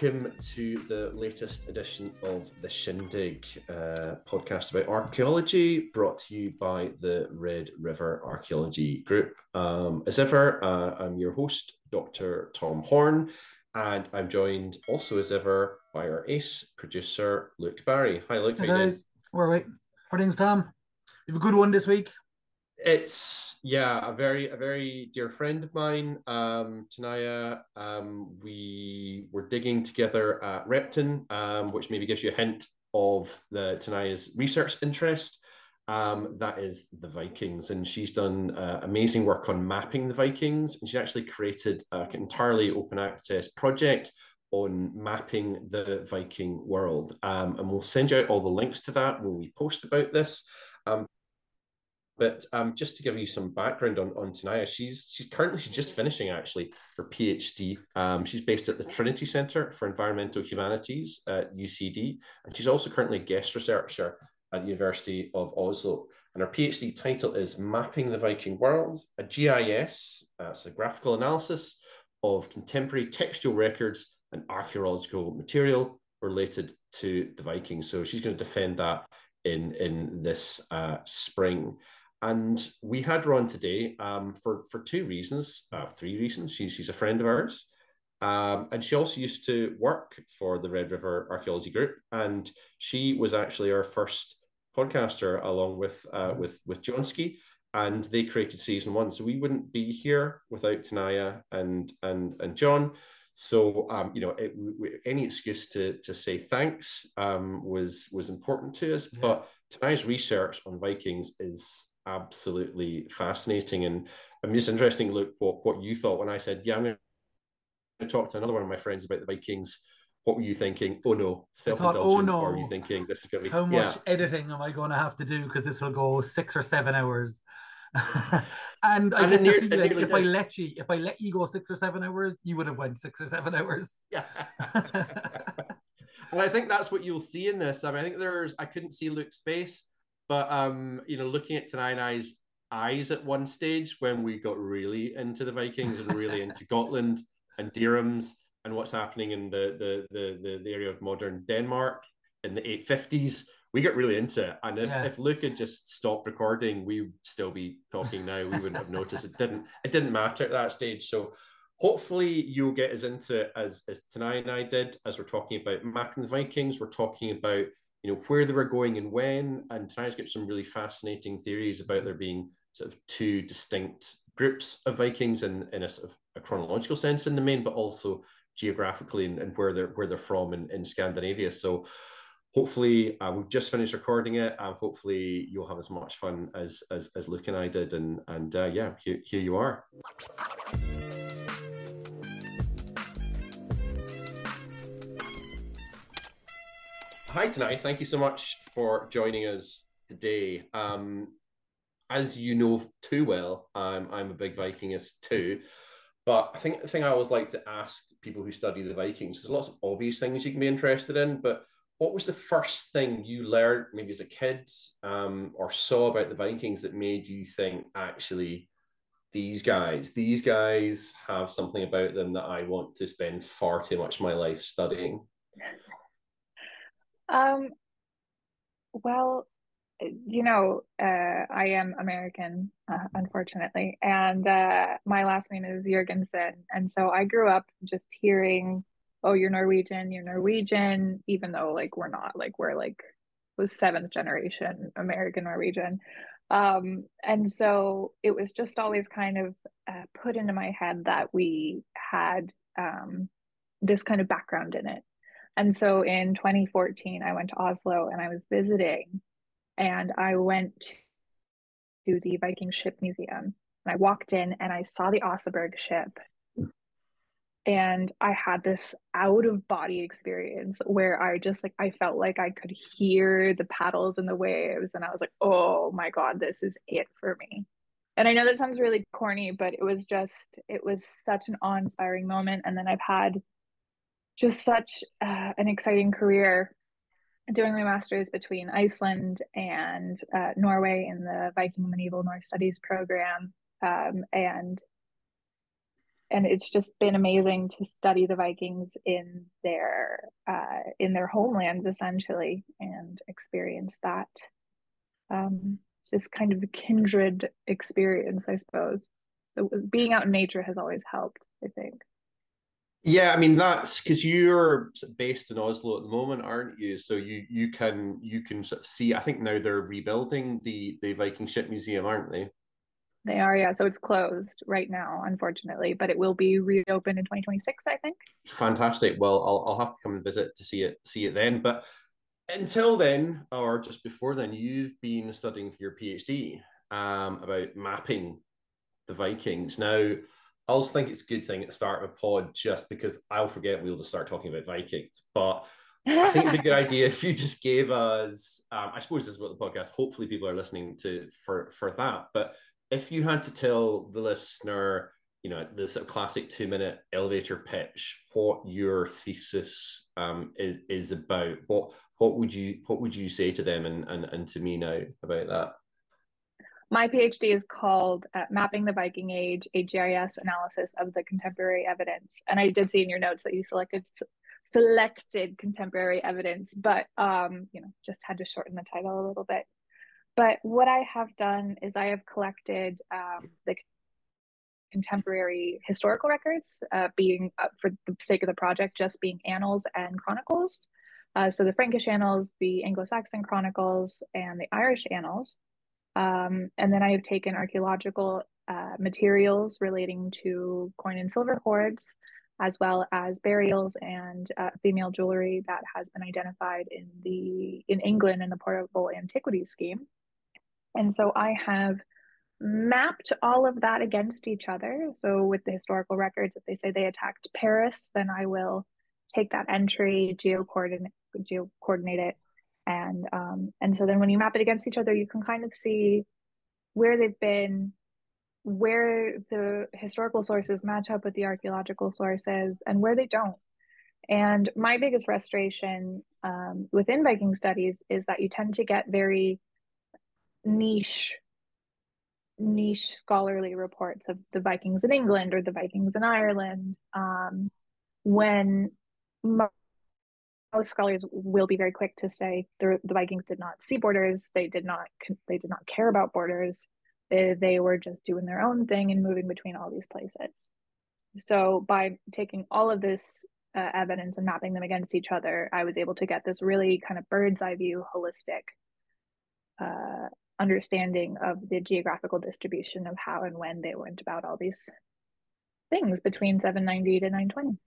welcome to the latest edition of the Shindig uh, podcast about archaeology, brought to you by the Red River Archaeology Group. Um, as ever, uh, I'm your host, Dr. Tom Horne, and I'm joined also as ever by our ace producer, Luke Barry. Hi, Luke. Hey guys, all right. How things, Tom? You have a good one this week. It's yeah, a very a very dear friend of mine, um, Tenaya. Um, we were digging together at Repton, um, which maybe gives you a hint of the Tenaya's research interest. Um, that is the Vikings, and she's done uh, amazing work on mapping the Vikings. And she actually created an entirely open access project on mapping the Viking world. Um, and we'll send you out all the links to that when we post about this. Um, but um, just to give you some background on, on Tenaya, she's she's currently she's just finishing actually her PhD. Um, she's based at the Trinity Center for Environmental Humanities at UCD, and she's also currently a guest researcher at the University of Oslo. And her PhD title is Mapping the Viking World, a GIS, that's a graphical analysis of contemporary textual records and archaeological material related to the Vikings. So she's going to defend that in in this uh, spring. And we had her on today um, for for two reasons, uh, three reasons. She's she's a friend of ours, um, and she also used to work for the Red River Archaeology Group, and she was actually our first podcaster along with uh, mm-hmm. with with Johnsky, and they created season one. So we wouldn't be here without Tenaya and and and John. So um, you know, it, we, any excuse to to say thanks um, was was important to us. Yeah. But Tenaya's research on Vikings is absolutely fascinating. And I'm just interesting, look, what, what you thought when I said, yeah, I'm going to talk to another one of my friends about the Vikings. What were you thinking? Oh no, oh, self-indulgent. oh no. Or are you thinking this is going to be how much yeah. editing am I going to have to do because this will go six or seven hours? and I and feeling if I let you, if I let you go six or seven hours, you would have went six or seven hours. Yeah. and I think that's what you'll see in this. I mean, I think there's I couldn't see Luke's face, but um, you know, looking at Tenaya's eyes at one stage when we got really into the Vikings and really into Gotland and Dirhams and what's happening in the, the the the the area of modern Denmark in the 850s, we got really into it. And if, yeah. if Luke had just stopped recording, we'd still be talking now. We wouldn't have noticed. It didn't it didn't matter at that stage. So hopefully you'll get as into it as as Tenaya and I did as we're talking about mapping the Vikings. We're talking about you know where they were going and when and trying to get some really fascinating theories about there being sort of two distinct groups of vikings in, in a sort of a chronological sense in the main but also geographically and, and where they're where they're from in, in scandinavia. So hopefully uh, we've just finished recording it and hopefully you'll have as much fun as as, as luke and i did. And and uh, yeah here, here you are Hi, Tenaya. Thank you so much for joining us today. Um, as you know too well, um, I'm a big Vikingist too. But I think the thing I always like to ask people who study the Vikings, there's lots of obvious things you can be interested in, but what was the first thing you learned, maybe as a kid, um, or saw about the Vikings that made you think, actually, these guys, these guys have something about them that I want to spend far too much of my life studying? Um, well, you know, uh, I am American, uh, unfortunately, and uh, my last name is Jorgensen, and so I grew up just hearing, "Oh, you're Norwegian, you're Norwegian," even though like we're not, like we're like was seventh generation American Norwegian, um, and so it was just always kind of uh, put into my head that we had um, this kind of background in it and so in 2014, I went to Oslo and I was visiting, and I went to the Viking Ship Museum. And I walked in and I saw the Oseberg ship. And I had this out of body experience where I just like, I felt like I could hear the paddles and the waves. And I was like, oh my God, this is it for me. And I know that sounds really corny, but it was just, it was such an awe inspiring moment. And then I've had just such uh, an exciting career doing my master's between Iceland and uh, Norway in the Viking Medieval Norse Studies program. Um, and and it's just been amazing to study the Vikings in their uh, in their homelands essentially and experience that. Um, just kind of a kindred experience, I suppose. Being out in nature has always helped, I think. Yeah, I mean that's because you're based in Oslo at the moment, aren't you? So you you can you can sort of see. I think now they're rebuilding the the Viking ship museum, aren't they? They are, yeah. So it's closed right now, unfortunately, but it will be reopened in 2026, I think. Fantastic. Well, I'll I'll have to come and visit to see it see it then. But until then, or just before then, you've been studying for your PhD um, about mapping the Vikings. Now, I also think it's a good thing at the start of a pod just because I'll forget we'll just start talking about Vikings. But I think it'd be a good idea if you just gave us, um, I suppose this is what the podcast, hopefully people are listening to for, for that. But if you had to tell the listener, you know, the sort of classic two minute elevator pitch, what your thesis um, is, is about, what, what would you, what would you say to them and, and, and to me now about that? My PhD is called uh, Mapping the Viking Age, a GIS analysis of the contemporary evidence. And I did see in your notes that you selected selected contemporary evidence, but um, you know, just had to shorten the title a little bit. But what I have done is I have collected um, the contemporary historical records, uh, being uh, for the sake of the project, just being annals and chronicles. Uh, so the Frankish annals, the Anglo-Saxon chronicles, and the Irish annals. Um, and then I have taken archaeological uh, materials relating to coin and silver hoards, as well as burials and uh, female jewelry that has been identified in the in England in the portable antiquities scheme. And so I have mapped all of that against each other. So with the historical records, if they say they attacked Paris, then I will take that entry, geo-coordinate, geo-coordinate it, and um, and so then when you map it against each other you can kind of see where they've been where the historical sources match up with the archaeological sources and where they don't. And my biggest frustration um, within viking studies is that you tend to get very niche niche scholarly reports of the vikings in england or the vikings in ireland um, when most scholars will be very quick to say the, the Vikings did not see borders. They did not they did not care about borders. They, they were just doing their own thing and moving between all these places. So by taking all of this uh, evidence and mapping them against each other, I was able to get this really kind of bird's eye view, holistic uh, understanding of the geographical distribution of how and when they went about all these things between 790 to 920.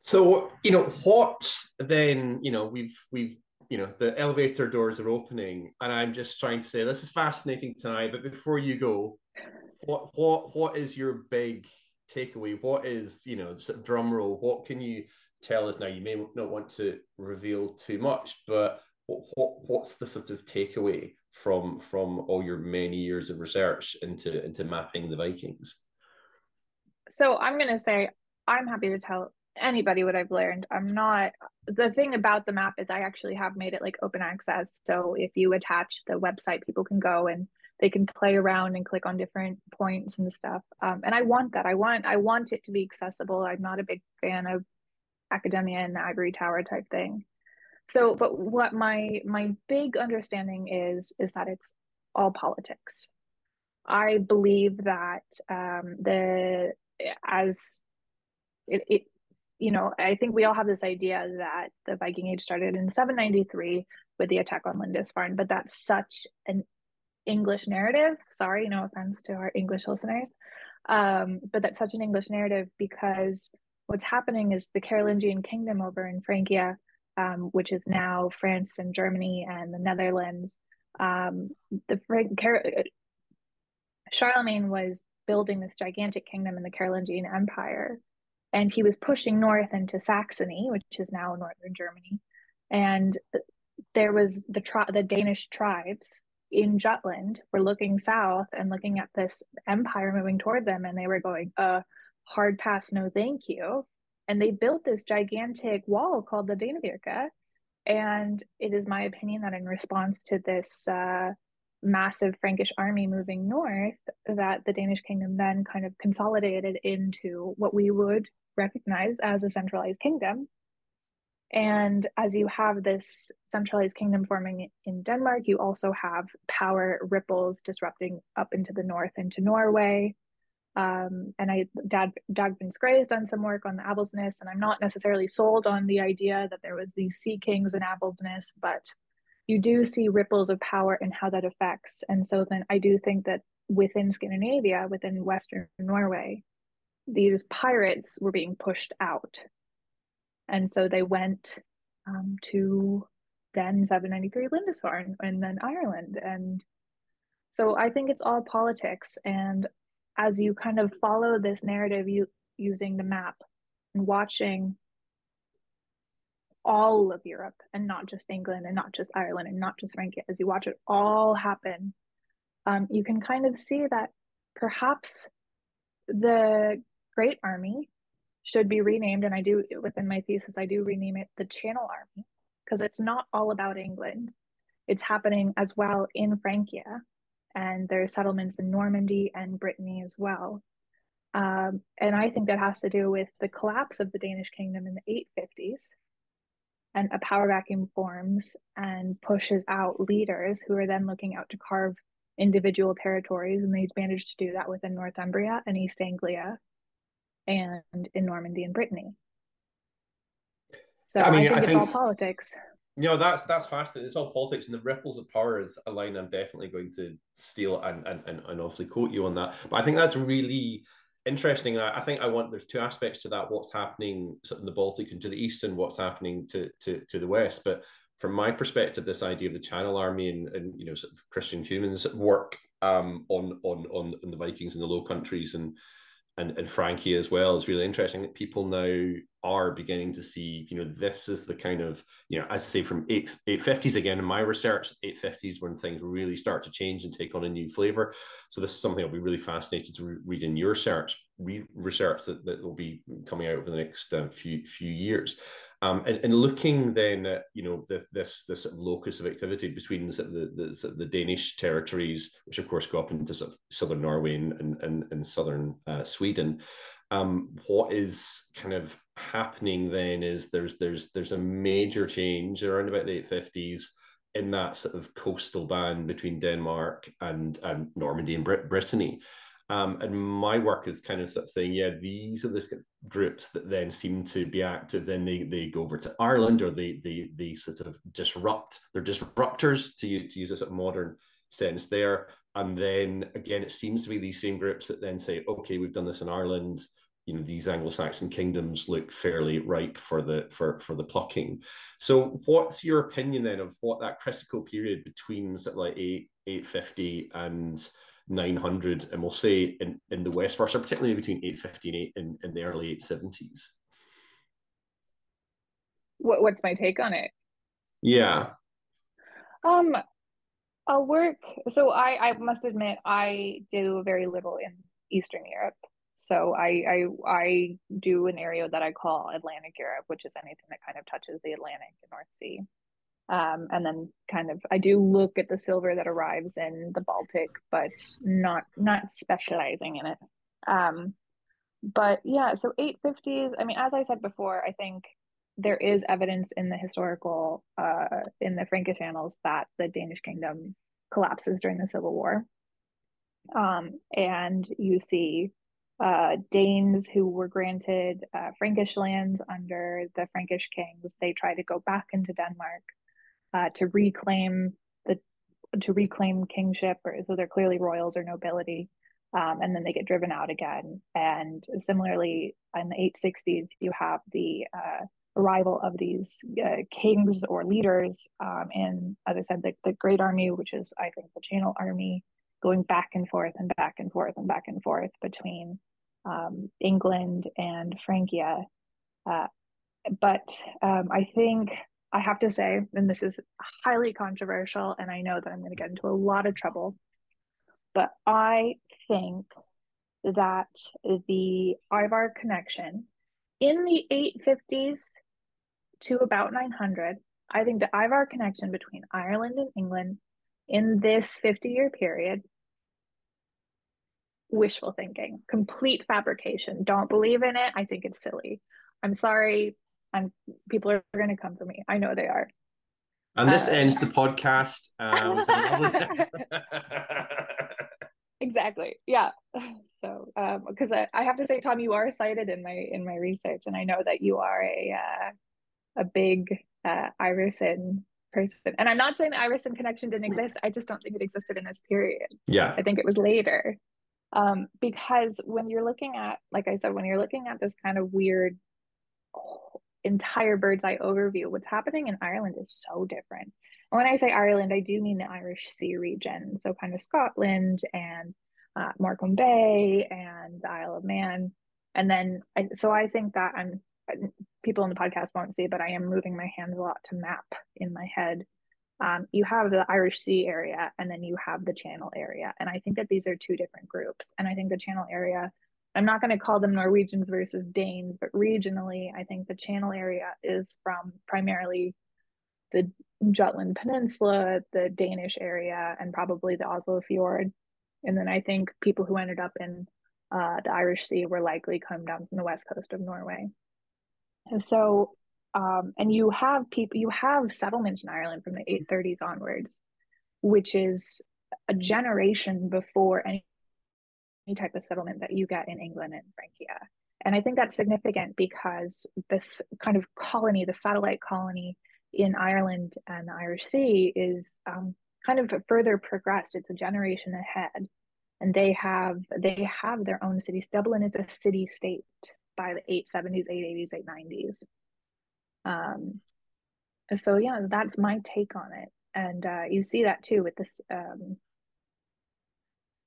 So, you know, what then, you know, we've, we've, you know, the elevator doors are opening and I'm just trying to say, this is fascinating Tenaya, but before you go, what, what, what is your big takeaway? What is, you know, sort of drum roll? What can you tell us now? You may not want to reveal too much, but what, what what's the sort of takeaway from from all your many years of research into into mapping the Vikings? So I'm going to say I'm happy to tell anybody what I've learned. I'm not the thing about the map is I actually have made it like open access. So if you attach the website, people can go and they can play around and click on different points and stuff. Um, and I want that. I want I want it to be accessible. I'm not a big fan of academia and the ivory tower type thing. So, but what my my big understanding is is that it's all politics. I believe that um, the as it, it you know, I think we all have this idea that the Viking Age started in 793 with the attack on Lindisfarne, but that's such an English narrative. Sorry, no offense to our English listeners, um, but that's such an English narrative because what's happening is the Carolingian kingdom over in Francia, um, which is now France and Germany and the Netherlands. Um, the Car- Charlemagne was building this gigantic kingdom in the Carolingian Empire and he was pushing north into Saxony, which is now northern Germany, and there was the tri- the Danish tribes in Jutland were looking south and looking at this empire moving toward them, and they were going, "Uh, hard pass, no thank you," and they built this gigantic wall called the Danevirke, and it is my opinion that in response to this. Uh, massive Frankish army moving north that the Danish kingdom then kind of consolidated into what we would recognize as a centralized kingdom. And as you have this centralized kingdom forming in Denmark, you also have power ripples disrupting up into the north into Norway. Um, and I Dad Dagfinn has done some work on the Avaldsnes, and I'm not necessarily sold on the idea that there was these sea kings in Avaldsnes, but you do see ripples of power and how that affects. And so then I do think that within Scandinavia, within Western Norway, these pirates were being pushed out. And so they went um, to then 793 Lindisfarne and then Ireland. And so I think it's all politics. And as you kind of follow this narrative you using the map and watching all of Europe and not just England and not just Ireland and not just Francia, as you watch it all happen, um, you can kind of see that perhaps the Great Army should be renamed. And I do, within my thesis, I do rename it the Channel Army because it's not all about England. It's happening as well in Francia, and there's settlements in Normandy and Brittany as well. Um, and I think that has to do with the collapse of the Danish kingdom in the 850s and a power vacuum forms and pushes out leaders who are then looking out to carve individual territories and they've managed to do that within northumbria and east anglia and in normandy and brittany so i, mean, I think I it's think, all politics you know that's that's fascinating it's all politics and the ripples of power is a line i'm definitely going to steal and and, and, and obviously quote you on that but i think that's really interesting. I, think I want there's two aspects to that: what's happening in the Baltic and to the east, and what's happening to to to the west. But from my perspective, this idea of the Channel Army and, and you know sort of Christian Cooijmans work um, on on on the Vikings in the Low Countries and and, and Frankia as well is really interesting that people now are beginning to see, you know, this is the kind of, you know, as I say, from eight, 850s again, in my research, 850s when things really start to change and take on a new flavor. So this is something I'll be really fascinated to re- read in your search, re- research that, that will be coming out over the next uh, few few years. Um, and, and looking then at you know the, this this locus of activity between the, the, the, the Danish territories, which of course go up into sort of southern Norway and and, and southern uh, Sweden. Um, what is kind of happening then is there's there's there's a major change around about the 850s in that sort of coastal band between Denmark and and Normandy and Brit- Brittany. Um, and my work is kind of, saying, yeah, these are the groups that then seem to be active. Then they, they go over to Ireland or they, they, they sort of disrupt, they're disruptors to, to use a sort of modern sense there. And then again, it seems to be these same groups that then say, okay, we've done this in Ireland. You know, these Anglo-Saxon kingdoms look fairly ripe for the for for the plucking. So, what's your opinion then of what that critical period between sort of like eight eight fifty and 900 and we'll say in, in the west first or particularly between 850 and 8 in, in the early 870s what, what's my take on it? Yeah. Um i'll work so i i must admit i do very little in eastern europe. So I, I i do an area that i call atlantic europe which is anything that kind of touches the atlantic and north sea um, and then kind of I do look at the silver that arrives in the Baltic, but not not specializing in it. Um, but yeah, so 850s. I mean, as I said before, I think there is evidence in the historical uh, in the Frankish annals that the Danish kingdom collapses during the Civil War. Um, and you see uh, Danes who were granted uh, Frankish lands under the Frankish kings, they try to go back into Denmark uh, to reclaim the to reclaim kingship, or so they're clearly royals or nobility, um, and then they get driven out again. And similarly, in the 860s, you have the uh, arrival of these uh, kings or leaders um, in, as I said, the, the Great Army, which is I think the Channel Army, going back and forth and back and forth and back and forth between um, England and Francia. Uh, but um, I think I have to say, and this is highly controversial, and I know that I'm going to get into a lot of trouble, but I think that the Ivar connection in the 850s to about 900, I think the Ivar connection between Ireland and England in this 50 year period, wishful thinking, complete fabrication. Don't believe in it. I think it's silly. I'm sorry. I'm people are going to come for me. I know they are. And this uh, ends the podcast. Um, exactly. Yeah. So, because um, I, I have to say, Tom, you are cited in my in my research, and I know that you are a uh, a big uh, person. And I'm not saying the connection didn't exist. I just don't think it existed in this period. Yeah. I think it was later. Um, because when you're looking at, like I said, when you're looking at this kind of weird entire bird's eye overview, what's happening in Ireland is so different. And when I say Ireland, I do mean the Irish Sea region. So kind of Scotland and uh, Morecambe Bay and the Isle of Man. And then, I, so I think that I'm, people in the podcast won't see, but I am moving my hands a lot to map in my head. Um, you have the Irish Sea area and then you have the Channel area. And I think that these are two different groups. And I think the Channel area I'm not going to call them Norwegians versus Danes, but regionally, I think the Channel area is from primarily the Jutland Peninsula, the Danish area, and probably the Oslo Fjord. And then I think people who ended up in uh, the Irish Sea were likely come down from the west coast of Norway. And so, um, and you have people, you have settlement in Ireland from the 830s onwards, which is a generation before any any type of settlement that you get in England and Francia. And I think that's significant because this kind of colony, the satellite colony in Ireland and the Irish Sea, is um, kind of further progressed. It's a generation ahead, and they have they have their own cities. Dublin is a city state by the 870s, 880s, 890s. Um, so yeah, that's my take on it, and uh, you see that too with this um,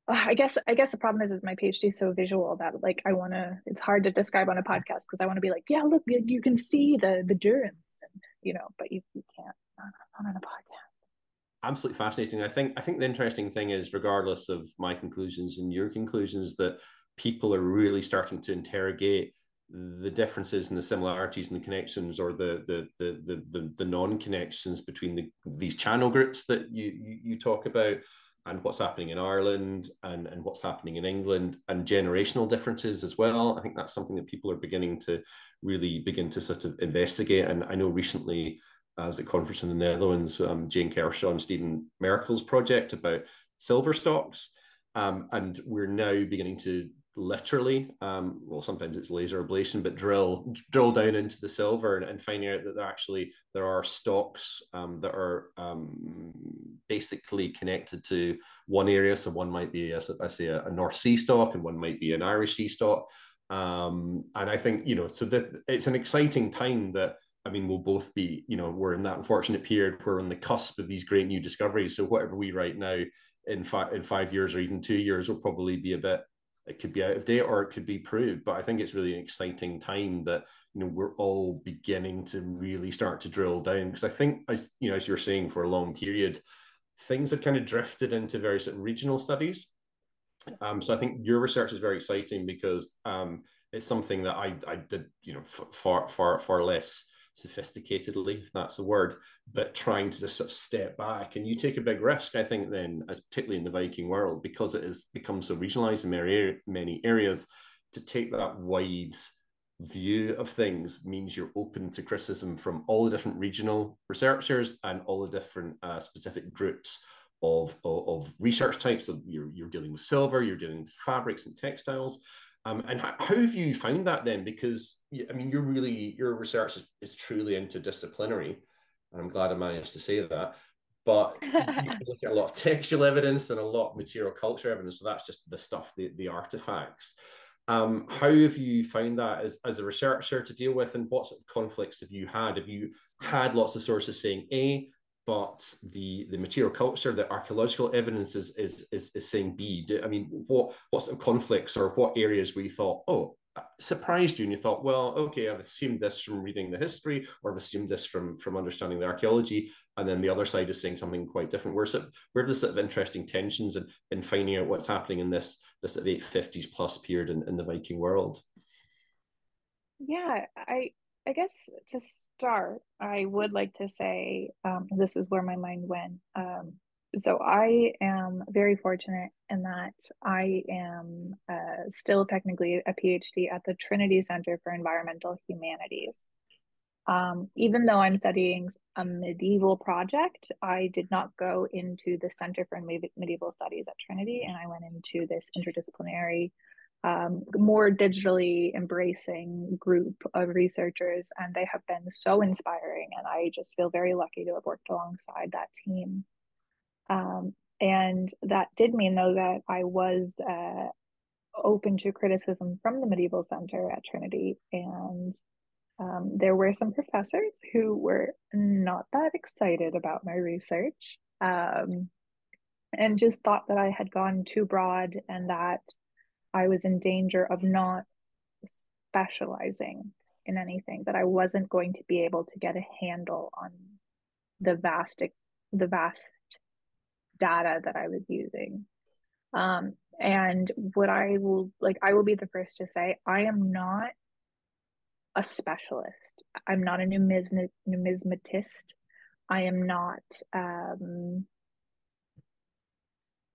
I guess I guess the problem is is my PhD is so visual that like I want to. It's hard to describe on a podcast because I want to be like, yeah, look, you, you, can see the the durance, and you know, but you, you can't not on a podcast. Absolutely fascinating. I think I think the interesting thing is, regardless of my conclusions and your conclusions, that people are really starting to interrogate the differences and the similarities and the connections or the the the the, the, the non-connections between the, these channel groups that you, you, you talk about and what's happening in Ireland and, and what's happening in England and generational differences as well. I think that's something that people are beginning to really begin to sort of investigate. And I know recently, as a conference in the Netherlands, um, Jane Kershaw and Stephen Merkel's project about silver stocks. Um, and we're now beginning to literally um, well sometimes it's laser ablation but drill drill down into the silver and, and finding out that there actually there are stocks um, that are um, basically connected to one area so one might be as I say a, a, North Sea stock and one might be an Irish Sea stock um, and I think you know so that it's an exciting time that I mean, we'll both be, you know, we're in that unfortunate period. We're on the cusp of these great new discoveries. So whatever we write now in five in five years or even two years will probably be a bit it could be out of date or it could be proved but i think it's really an exciting time that you know we're all beginning to really start to drill down because i think as you know as you're saying for a long period things have kind of drifted into various regional studies. Um, so i think your research is very exciting because um, it's something that i i did you know far far far less sophisticatedly, if that's a word, but trying to just sort of step back. And you take a big risk, I think, then, as particularly in the Viking world, because it has become so regionalized in many, many areas, to take that wide view of things means you're open to criticism from all the different regional researchers and all the different uh, specific groups of, of, of, research types. So you're, you're dealing with silver, you're dealing with fabrics and textiles. Um, and how, how, have you found that then? Because I mean, you're really your research is, is truly interdisciplinary, and I'm glad I managed to say that. But you look at a lot of textual evidence and a lot of material culture evidence. So that's just the stuff, the, the artifacts. Um, how have you found that as, as a researcher to deal with, and what sort of conflicts have you had? Have you had lots of sources saying A, but the the material culture, the archaeological evidence is is is, is saying B. I mean, what what sort of conflicts or what areas you thought, oh, uh, surprised you and you thought, well, okay, I've assumed this from reading the history, or I've assumed this from from understanding the archaeology, and then the other side is saying something quite different. Where's it? Where the sort of interesting tensions and in, in finding out what's happening in this this eight fifties plus period in, in the Viking world? Yeah, I I guess to start, I would like to say um, this is where my mind went. Um, so I am very fortunate in that I am uh, still technically a PhD at the Trinity Center for Environmental Humanities. Um, even though I'm studying a medieval project, I did not go into the Center for Medieval Studies at Trinity, and I went into this interdisciplinary, um, more digitally embracing group of researchers, and they have been so inspiring. And I just feel very lucky to have worked alongside that team. Um, and that did mean, though, that I was uh, open to criticism from the Medieval Center at Trinity. And um, there were some professors who were not that excited about my research um, and just thought that I had gone too broad and that I was in danger of not specializing in anything, that I wasn't going to be able to get a handle on the vast the vast data that I was using. Um, and what I will like, I will be the first to say, I am not a specialist. I'm not a numismat- numismatist. I am not. Um,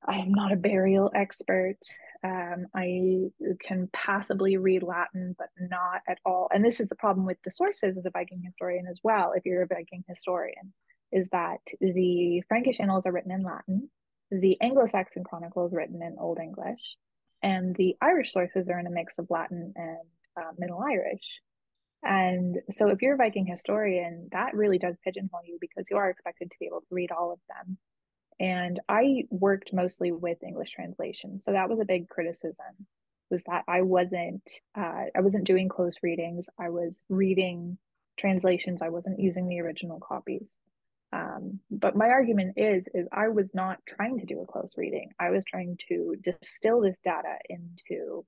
I am not a burial expert. Um, I can passably read Latin, but not at all. And this is the problem with the sources as a Viking historian as well. If you're a Viking historian, is that the Frankish annals are written in Latin, the Anglo-Saxon Chronicles written in Old English, and the Irish sources are in a mix of Latin and uh, Middle Irish. And so, if you're a Viking historian, that really does pigeonhole you because you are expected to be able to read all of them. And I worked mostly with English translation, so that was a big criticism. Was that I wasn't uh, I wasn't doing close readings. I was reading translations. I wasn't using the original copies. Um, but my argument is is I was not trying to do a close reading. I was trying to distill this data into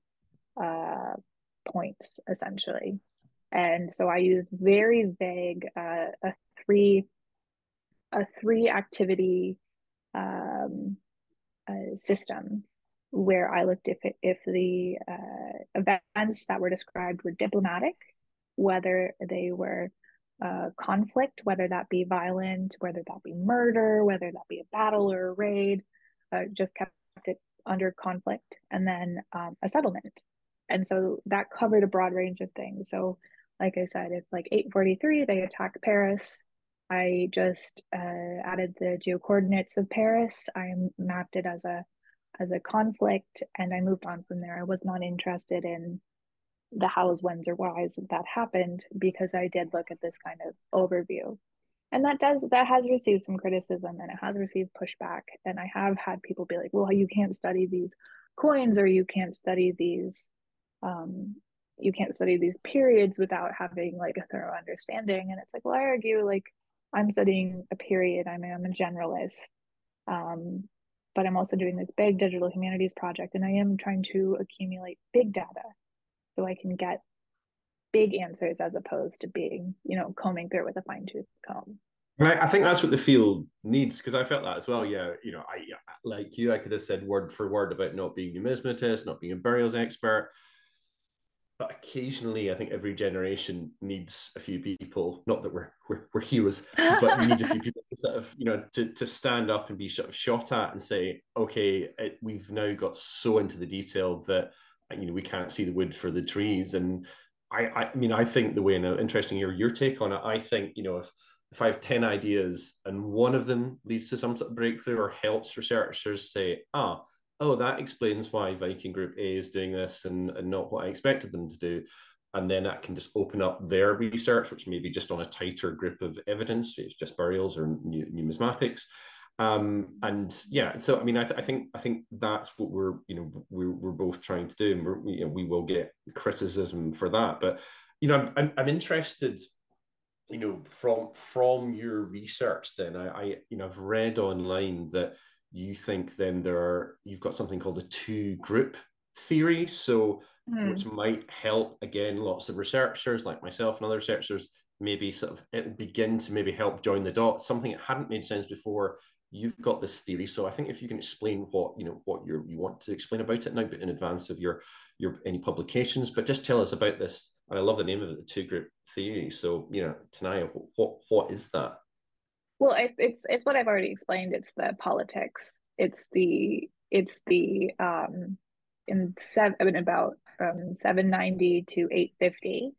uh, points essentially. And so I used very vague uh, a three a three activity um, system where I looked if it, if the uh, events that were described were diplomatic, whether they were uh, conflict, whether that be violent, whether that be murder, whether that be a battle or a raid, uh, just kept it under conflict, and then um, a settlement. And so that covered a broad range of things. So, like I said, if like 843, they attack Paris, I just uh, added the geocoordinates of Paris. I mapped it as a as a conflict, and I moved on from there. I was not interested in the hows, whens, or whys that happened because I did look at this kind of overview. And that does that has received some criticism and it has received pushback. And I have had people be like, well, you can't study these coins or you can't study these um, you can't study these periods without having like a thorough understanding. And it's like, well, I argue like I'm studying a period. I mean, I'm a generalist. Um, but I'm also doing this big digital humanities project and I am trying to accumulate big data so I can get big answers as opposed to being, you know, combing through with a fine tooth comb. Right. I think that's what the field needs because I felt that as well. Yeah, you know, I like you, I could have said word for word about not being numismatist, not being a burials expert. But occasionally, I think every generation needs a few people. Not that we're we're, we're heroes, but we need a few people to sort of you know to to stand up and be sort of shot at and say, okay, it, we've now got so into the detail that eh, you know we can't see the wood for the trees and i i mean i think the way now uh, interesting your your take on it i think you know if if i have 10 ideas and one of them leads to some sort of breakthrough or helps researchers say ah oh that explains why viking group a is doing this and, and not what i expected them to do and then that can just open up their research which may be just on a tighter grip of evidence it's just burials or numismatics um, and yeah, so I mean, I, th- I, think I think that's what we're you know we're, we're both trying to do, and we're, you know, we will get criticism for that. But you know, I'm I'm, interested, you know, from from your research. Then I, I you know I've read online that you think then there are you've got something called a two group theory, so mm. which might help again lots of researchers like myself and other researchers maybe sort of it begin to maybe help join the dots something that hadn't made sense before you've got this theory. So I think if you can explain what you know what you you want to explain about it now, but in advance of your your any publications, but just tell us about this. And I love the name of it, the two group theory. So you know, Tenaya, what what is that? Well, it's it's what I've already explained. It's the politics. It's the it's the um in seven about um 790 to 850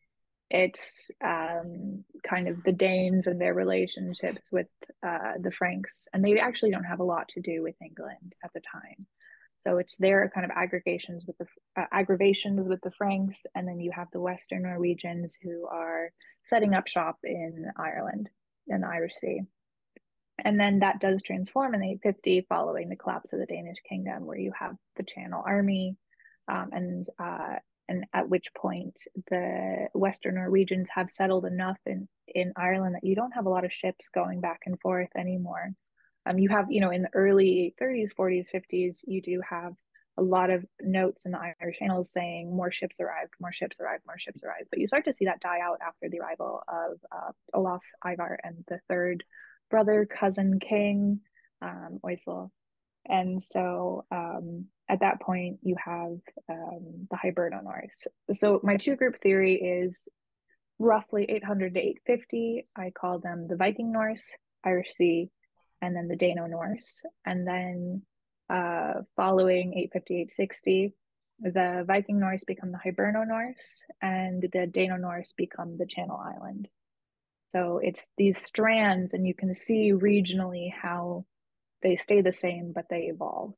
it's um, kind of the Danes and their relationships with uh, the Franks, and they actually don't have a lot to do with England at the time. So it's their kind of aggregations with the uh, aggravations with the Franks, and then you have the Western Norwegians who are setting up shop in Ireland, in the Irish Sea. And then that does transform in 850 following the collapse of the Danish kingdom, where you have the Channel Army um, and uh, and at which point the Western Norwegians have settled enough in, in Ireland that you don't have a lot of ships going back and forth anymore. Um, you have, you know, in the early 30s, 40s, 50s, you do have a lot of notes in the Irish Annals saying more ships arrived, more ships arrived, more ships arrived. But you start to see that die out after the arrival of uh, Olaf Ivar and the third brother, cousin king, um, Oisel. And so um, at that point, you have um, the Hiberno Norse. So my two group theory is roughly 800 to 850. I call them the Viking Norse, Irish Sea, and then the Dano Norse. And then uh, following 850, 860, the Viking Norse become the Hiberno Norse, and the Dano Norse become the Channel Island. So it's these strands, and you can see regionally how they stay the same, but they evolve.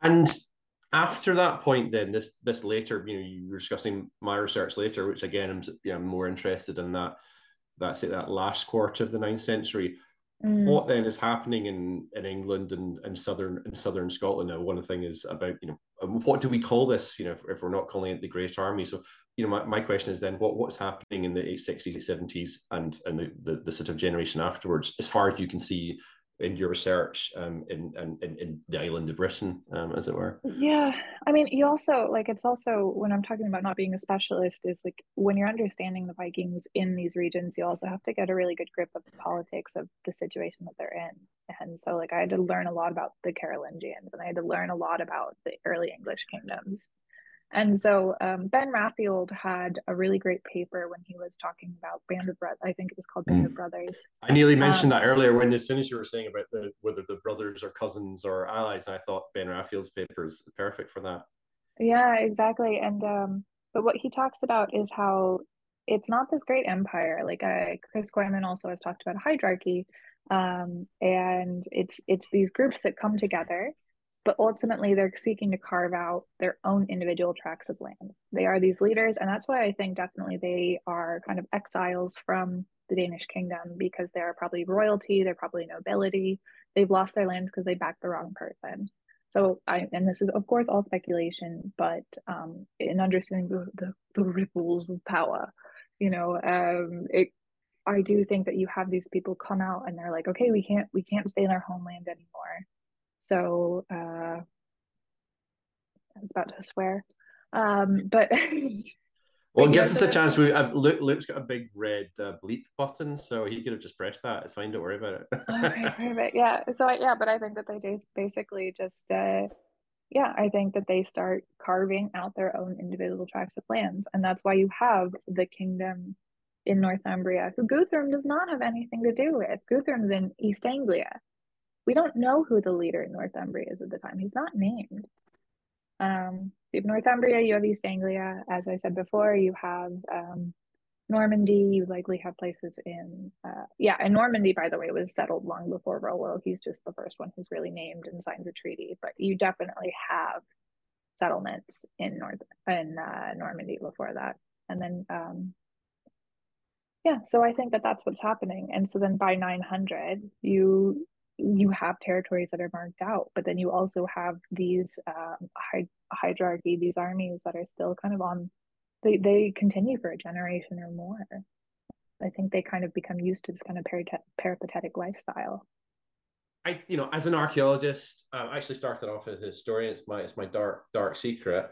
And after that point, then this this later, you know, you were discussing my research later, which again, I'm you know, more interested in that. That's it, that last quarter of the ninth century. Mm. What then is happening in, in England and, and southern in southern Scotland now? One thing is about you know um, what do we call this? You know, if, if we're not calling it the Great Army. So you know, my, my question is then what what's happening in the 860s, 870s, and and the, the, the sort of generation afterwards, as far as you can see in your research um, in, in, in the island of Britain, um, as it were? Yeah, I mean, you also like it's also when I'm talking about not being a specialist is like when you're understanding the Vikings in these regions, you also have to get a really good grip of the politics of the situation that they're in. And so, like, I had to learn a lot about the Carolingians, and I had to learn a lot about the early English kingdoms. And so um, Ben Raffield had a really great paper when he was talking about Band of Brothers. I think it was called Band mm. of Brothers. I nearly mentioned um, that earlier when as soon as you were saying about the whether the brothers are cousins or allies, and I thought Ben Raffield's paper is perfect for that. Yeah, exactly. And um, but what he talks about is how it's not this great empire. Like uh, Chris Cooijman also has talked about hydrarchy, um, and it's it's these groups that come together but ultimately they're seeking to carve out their own individual tracts of land. They are these leaders, and that's why I think definitely they are kind of exiles from the Danish kingdom because they're probably royalty, they're probably nobility. They've lost their lands because they backed the wrong person. So I and this is of course all speculation, but um, in understanding the, the, the ripples of power, you know, um, it I do think that you have these people come out and they're like, okay, we can't we can't stay in our homeland anymore so uh, I was about to swear. Um, but well, it gives us a chance. We uh, Luke, Luke's got a big red uh, bleep button, so he could have just pressed that. It's fine. Don't worry about it. perfect. Yeah. So yeah, but I think that they basically just uh, yeah, I think that they start carving out their own individual tracts of lands, and that's why you have the kingdom in Northumbria, who Guthrum does not have anything to do with. Guthrum's in East Anglia we don't know who the leader in Northumbria is at the time. He's not named. Um, you have Northumbria, you have East Anglia. As I said before, you have um, Normandy. You likely have places in, uh, yeah, and Normandy, by the way, was settled long before Rollo. He's just the first one who's really named and signs a treaty. But you definitely have settlements in North in uh, Normandy before that, and then um, yeah. So I think that that's what's happening. And so then by 900, you you have territories that are marked out, but then you also have these um, hy- hydrarchy, these armies that are still kind of on. They they continue for a generation or more. I think they kind of become used to this kind of peripatetic lifestyle. I, you know, as an archaeologist, uh, I actually started off as a historian. It's my it's my dark dark secret.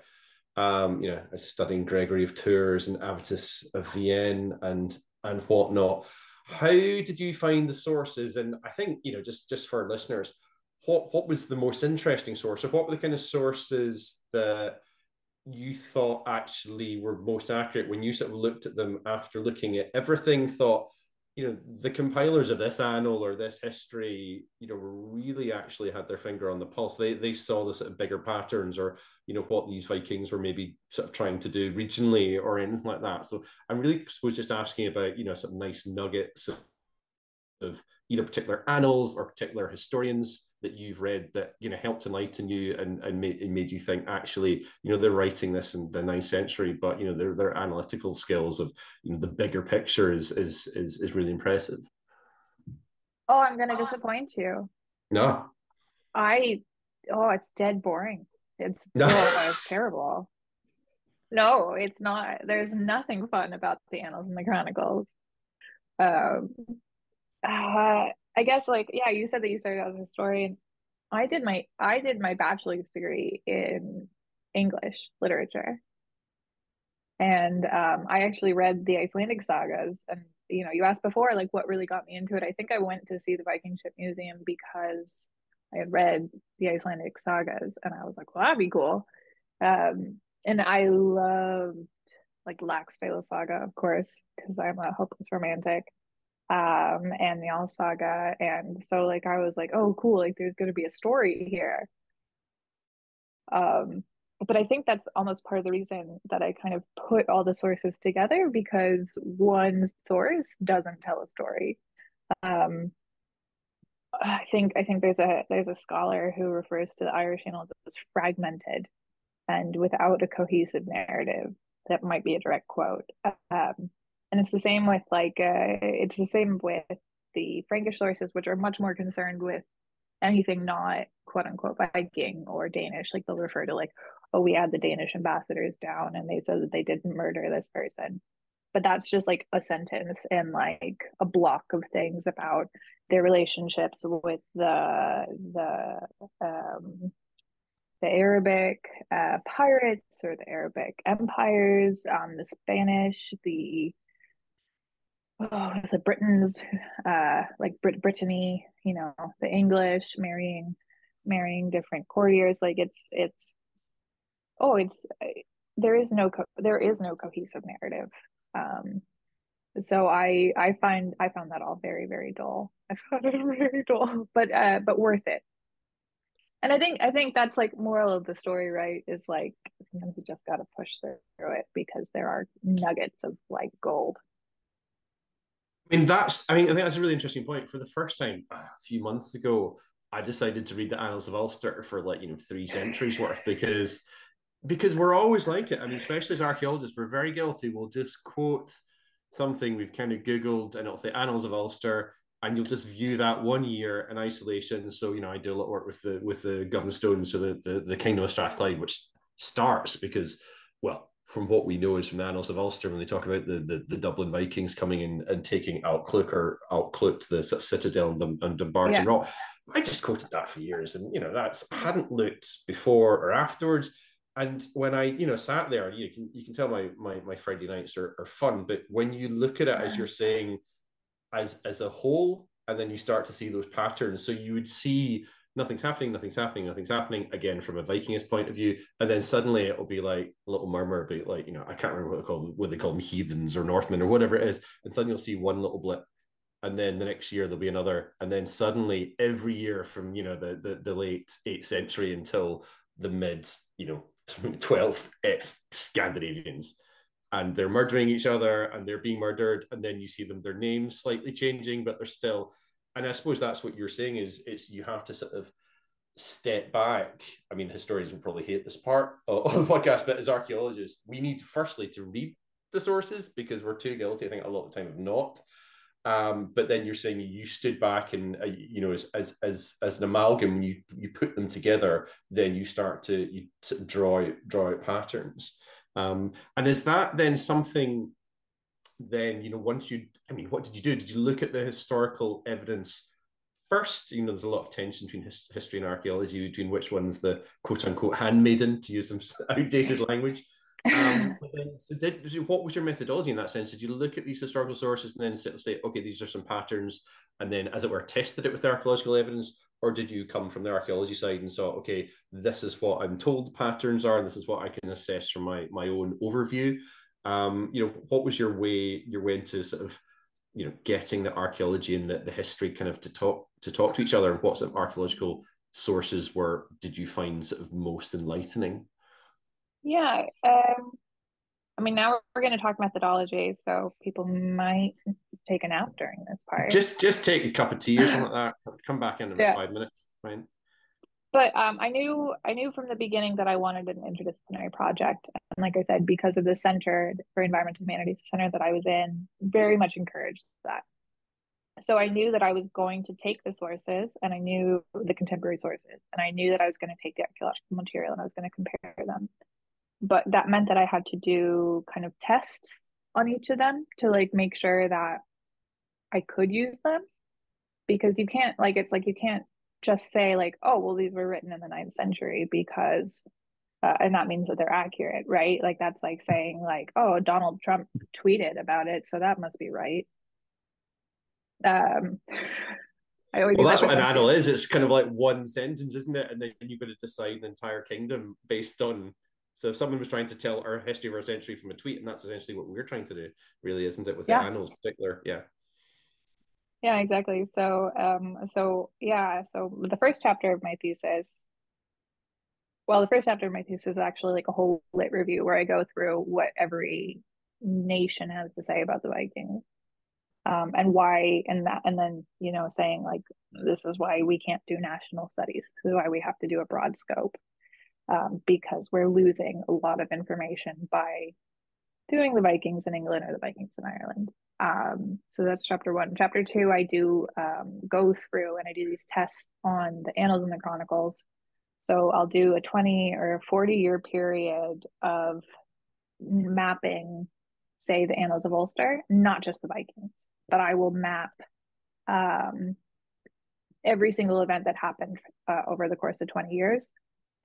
Um, you know, studying Gregory of Tours and Avitus of Vienne and and whatnot how did you find the sources? And i think you know just just for listeners what what was the most interesting source? Or what were the kind of sources that you thought actually were most accurate when you sort of looked at them after looking at everything thought you know the compilers of this annal or this history you know really actually had their finger on the pulse. They they saw the sort of bigger patterns or you know what these vikings were maybe sort of trying to do regionally or anything like that. So i'm really was just asking about you know some nice nuggets of, of either particular annals or particular historians that you've read that you know helped enlighten you and and made, and made you think actually you know they're writing this in the ninth century but you know their their analytical skills of you know the bigger picture is is is, is really impressive. Oh i'm gonna disappoint you. No. I oh it's dead boring. It's no. oh, it's terrible. No it's not. There's nothing fun about the annals and the chronicles. Um uh, I guess like yeah, you said that you started out as a historian. I did my I did my bachelor's degree in English literature. And um, I actually read the Icelandic sagas. And you know, you asked before like what really got me into it. I think I went to see the Viking Ship Museum because I had read the Icelandic sagas and I was like, well, that'd be cool. Um, and I loved like Laxdæla saga, of course, because I'm a hopeless romantic um and the all saga and so like i was like oh cool like there's going to be a story here. Um but i think that's almost part of the reason that i kind of put all the sources together because one source doesn't tell a story. Um i think i think there's a there's a scholar who refers to the irish annals as fragmented and without a cohesive narrative that might be a direct quote. Um and it's the same with like uh, it's the same with the Frankish sources, which are much more concerned with anything not quote unquote Viking or Danish. Like they'll refer to like, oh, we had the Danish ambassadors down and they said that they didn't murder this person. But that's just like a sentence and like a block of things about their relationships with the the um the Arabic uh, pirates or the Arabic empires, um, the Spanish, the oh, the Britons, uh, like Brit- Brittany, you know, the English marrying, marrying different courtiers. Like it's, it's, oh, it's, there is no, co- there is no cohesive narrative. Um, so I, I find, I found that all very, very dull. I found it very dull, but, uh, but worth it. And I think, I think that's like moral of the story, right? Is like sometimes you just got to push through it because there are nuggets of like gold I mean, that's. I mean, I think that's a really interesting point. For the first time a few months ago, I decided to read the Annals of Ulster for like you know three centuries worth because because we're always like it. I mean, especially as archaeologists, we're very guilty. We'll just quote something we've kind of googled, and it'll say Annals of Ulster, and you'll just view that one year in isolation. So you know, I do a lot of work with the with the Govan Stone, so the the, the Kingdom of Strathclyde, which starts because well from what we know is from the Annals of Ulster when they talk about the the, the Dublin Vikings coming in and taking Alt Clut or Alt Clut, the sort of citadel and, and Dumbarton yeah. Rock. I just quoted that for years, and you know that's I hadn't looked before or afterwards. And when I you know sat there, you can you can tell my my my Friday nights are, are fun, but when you look at it as you're saying, as as a whole, and then you start to see those patterns, so you would see nothing's happening, nothing's happening, nothing's happening. Again, from a Vikingist point of view, and then suddenly it'll be like a little murmur about like you know I can't remember what they call them, what they call them heathens or Northmen or whatever it is, and suddenly you'll see one little blip, and then the next year there'll be another, and then suddenly every year from you know the the, the late eighth century until the mid you know twelfth, it's Scandinavians. And they're murdering each other and they're being murdered. And then you see them, their names slightly changing, but they're still and I suppose that's what you're saying is it's you have to sort of step back. I mean, historians will probably hate this part of the podcast, but as archaeologists, we need firstly to read the sources because we're too guilty, I think, a lot of the time of not. Um, but then you're saying you stood back and uh, you know as, as as as an amalgam, you you put them together, then you start to you draw draw out patterns. Um, and is that then something then you know once you i mean what did you do? Did you look at the historical evidence first? You know there's a lot of tension between his, history and archaeology between which one's the quote unquote handmaiden to use some outdated language. Um, then, so did what was your methodology in that sense? Did you look at these historical sources and then say okay these are some patterns and then as it were tested it with archaeological evidence or did you come from the archaeology side and saw okay this is what i'm told the patterns are this is what i can assess from my my own overview um, you know, what was your way your way into sort of you know getting the archaeology and the, the history kind of to talk to talk to each other? And what sort of archaeological sources were did you find sort of most enlightening? Yeah um i mean now we're going to talk methodology so people might take a nap during this part. Just just take a cup of tea or something like that. Come back in about yeah. five minutes fine but um, I knew I knew from the beginning that I wanted an interdisciplinary project, and like I said, because of the Center for Environmental Humanities Center that I was in, very much encouraged that. So I knew that I was going to take the sources, and I knew the contemporary sources, and I knew that I was going to take the archaeological material and I was going to compare them. But that meant that I had to do kind of tests on each of them to like make sure that I could use them because you can't like it's like you can't just say like oh well these were written in the ninth century because uh, and that means that they're accurate right like that's like saying like oh donald trump tweeted about it so that must be right um I always well, that's what an annal is. It's kind of like one sentence, isn't it? And then you've got to decide an entire kingdom based on. So if someone was trying to tell our history of our century from a tweet, and that's essentially what we're trying to do, really, isn't it? With yeah. the annals, particular, yeah yeah exactly. So um so yeah so the first chapter of my thesis well the first chapter of my thesis is actually like a whole lit review where i go through what every nation has to say about the vikings um, and why and that and then you know saying like this is why we can't do national studies. This is why we have to do a broad scope um, because we're losing a lot of information by doing the vikings in england or the vikings in ireland um, so that's chapter one. Chapter two, I do um, go through and I do these tests on the annals and the chronicles. So I'll do a 20 or a 40 year period of mapping, say, the annals of Ulster, not just the Vikings, but I will map um, every single event that happened uh, over the course of 20 years.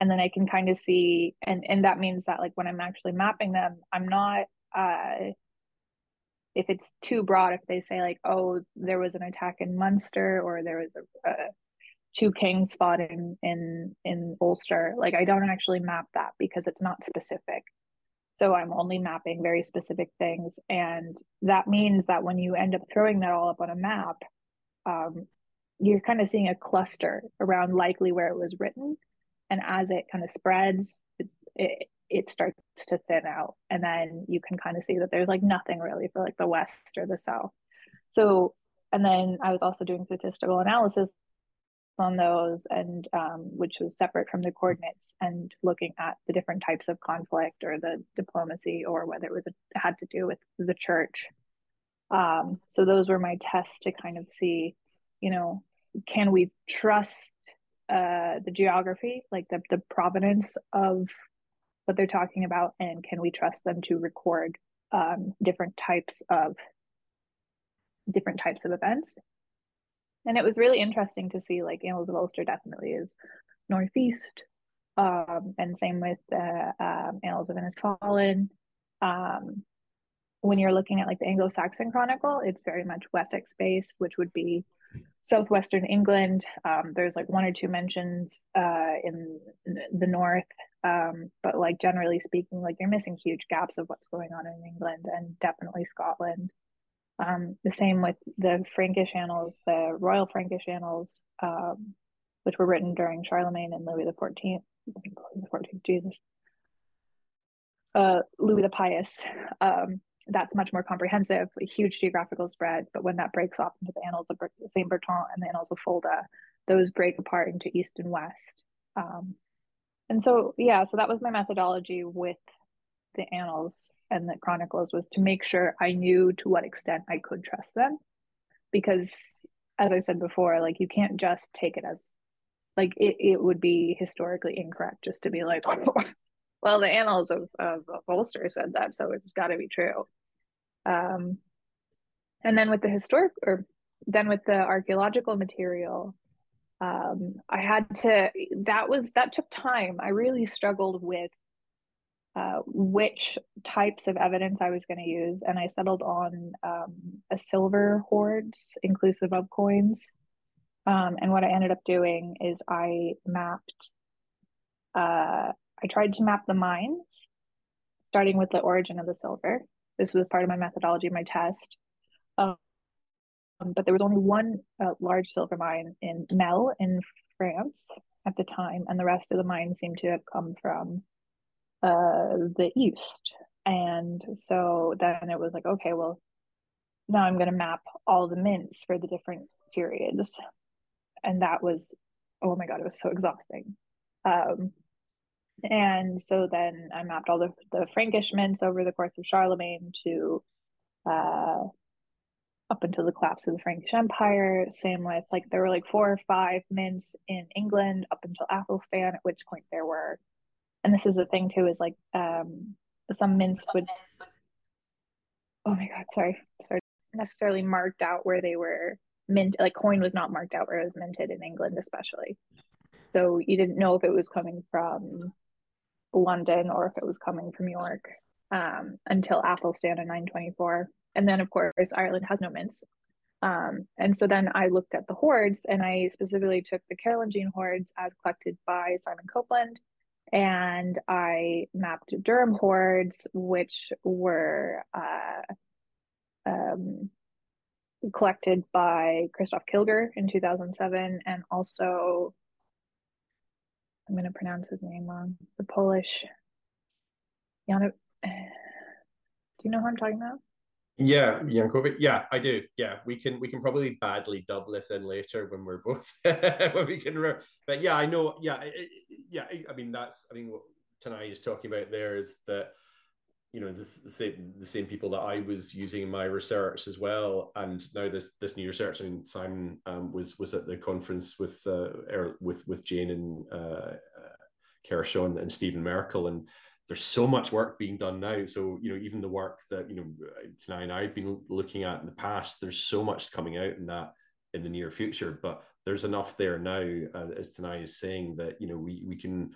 And then I can kind of see, and, and that means that like when I'm actually mapping them, I'm not uh, if it's too broad, if they say like, oh, there was an attack in Munster or there was a, a two kings fought in in in Ulster, like I don't actually map that because it's not specific. So I'm only mapping very specific things, and that means that when you end up throwing that all up on a map, um, you're kind of seeing a cluster around likely where it was written, and as it kind of spreads, it's it, it starts to thin out and then you can kind of see that there's like nothing really for like the west or the south. So and then i was also doing statistical analysis on those and um, which was separate from the coordinates and looking at the different types of conflict or the diplomacy or whether it was a, had to do with the church. Um, so those were my tests to kind of see you know can we trust uh, the geography like the, the provenance of what they're talking about and can we trust them to record um, different types of different types of events? And it was really interesting to see like annals of ulster definitely is northeast um, and same with the um, annals of innisfallen um, when you're looking at like the anglo-saxon chronicle it's very much wessex based which would be southwestern england. Um, there's like one or two mentions uh, in the north um, but like generally speaking, like you're missing huge gaps of what's going on in England and definitely Scotland. Um, the same with the Frankish annals, the Royal Frankish annals, um, which were written during Charlemagne and Louis the Fourteenth. The Fourteenth, Jesus. Uh, Louis the Pious. Um, that's much more comprehensive, a huge geographical spread. But when that breaks off into the annals of Saint Bertin and the annals of Fulda, those break apart into east and west. Um, and so yeah so that was my methodology with the annals and the chronicles was to make sure i knew to what extent i could trust them. Because as i said before like you can't just take it as like it, it would be historically incorrect just to be like well the annals of, of, of ulster said that so it's got to be true. Um and then with the historic or then with the archaeological material um, I had to, that was, that took time. I really struggled with uh, which types of evidence I was going to use. And I settled on um, a silver hoards inclusive of coins. Um, and what I ended up doing is I mapped, uh, I tried to map the mines, starting with the origin of the silver. This was part of my methodology, my test. Um, but there was only one uh, large silver mine in Melle in France at the time, and the rest of the mines seem to have come from uh, the east. And so then it was like, okay, well, now I'm going to map all the mints for the different periods. And that was, oh my God, it was so exhausting. Um, and so then I mapped all the, the Frankish mints over the course of Charlemagne to uh, up until the collapse of the Frankish Empire. Same with like there were like four or five mints in England up until Athelstan, at which point there were, and this is the thing too, is like um, some mints would. Oh my god, sorry, sorry. Necessarily marked out where they were mint, like coin was not marked out where it was minted in England, especially. So you didn't know if it was coming from London or if it was coming from York um, until Athelstan in 924. And then, of course, Ireland has no mints. Um, and so then I looked at the hoards and I specifically took the Carolingian hoards as collected by Simon Coupland. And I mapped dirham hoards, which were uh, um, collected by Christoph Kilger in 2007 and also I'm going to pronounce his name wrong. The Polish. Do you know who I'm talking about? Yeah, Jankowiak. Yeah, I do. Yeah, we can we can probably badly dub this in later when we're both when we can. Re- but yeah, I know. Yeah, yeah. I mean, that's. I mean, what Tenaya is talking about there is that you know this, the same the same people that I was using in my research as well, and now this this new research. I mean, Simon um, was was at the conference with uh, er, with with Jane and uh, uh, Kershaw and Stephen Merkel, and there's so much work being done now. So you know, even the work that you know Tenaya and I've been looking at in the past, there's so much coming out in that in the near future. But there's enough there now, uh, as Tenaya is saying, that you know we we can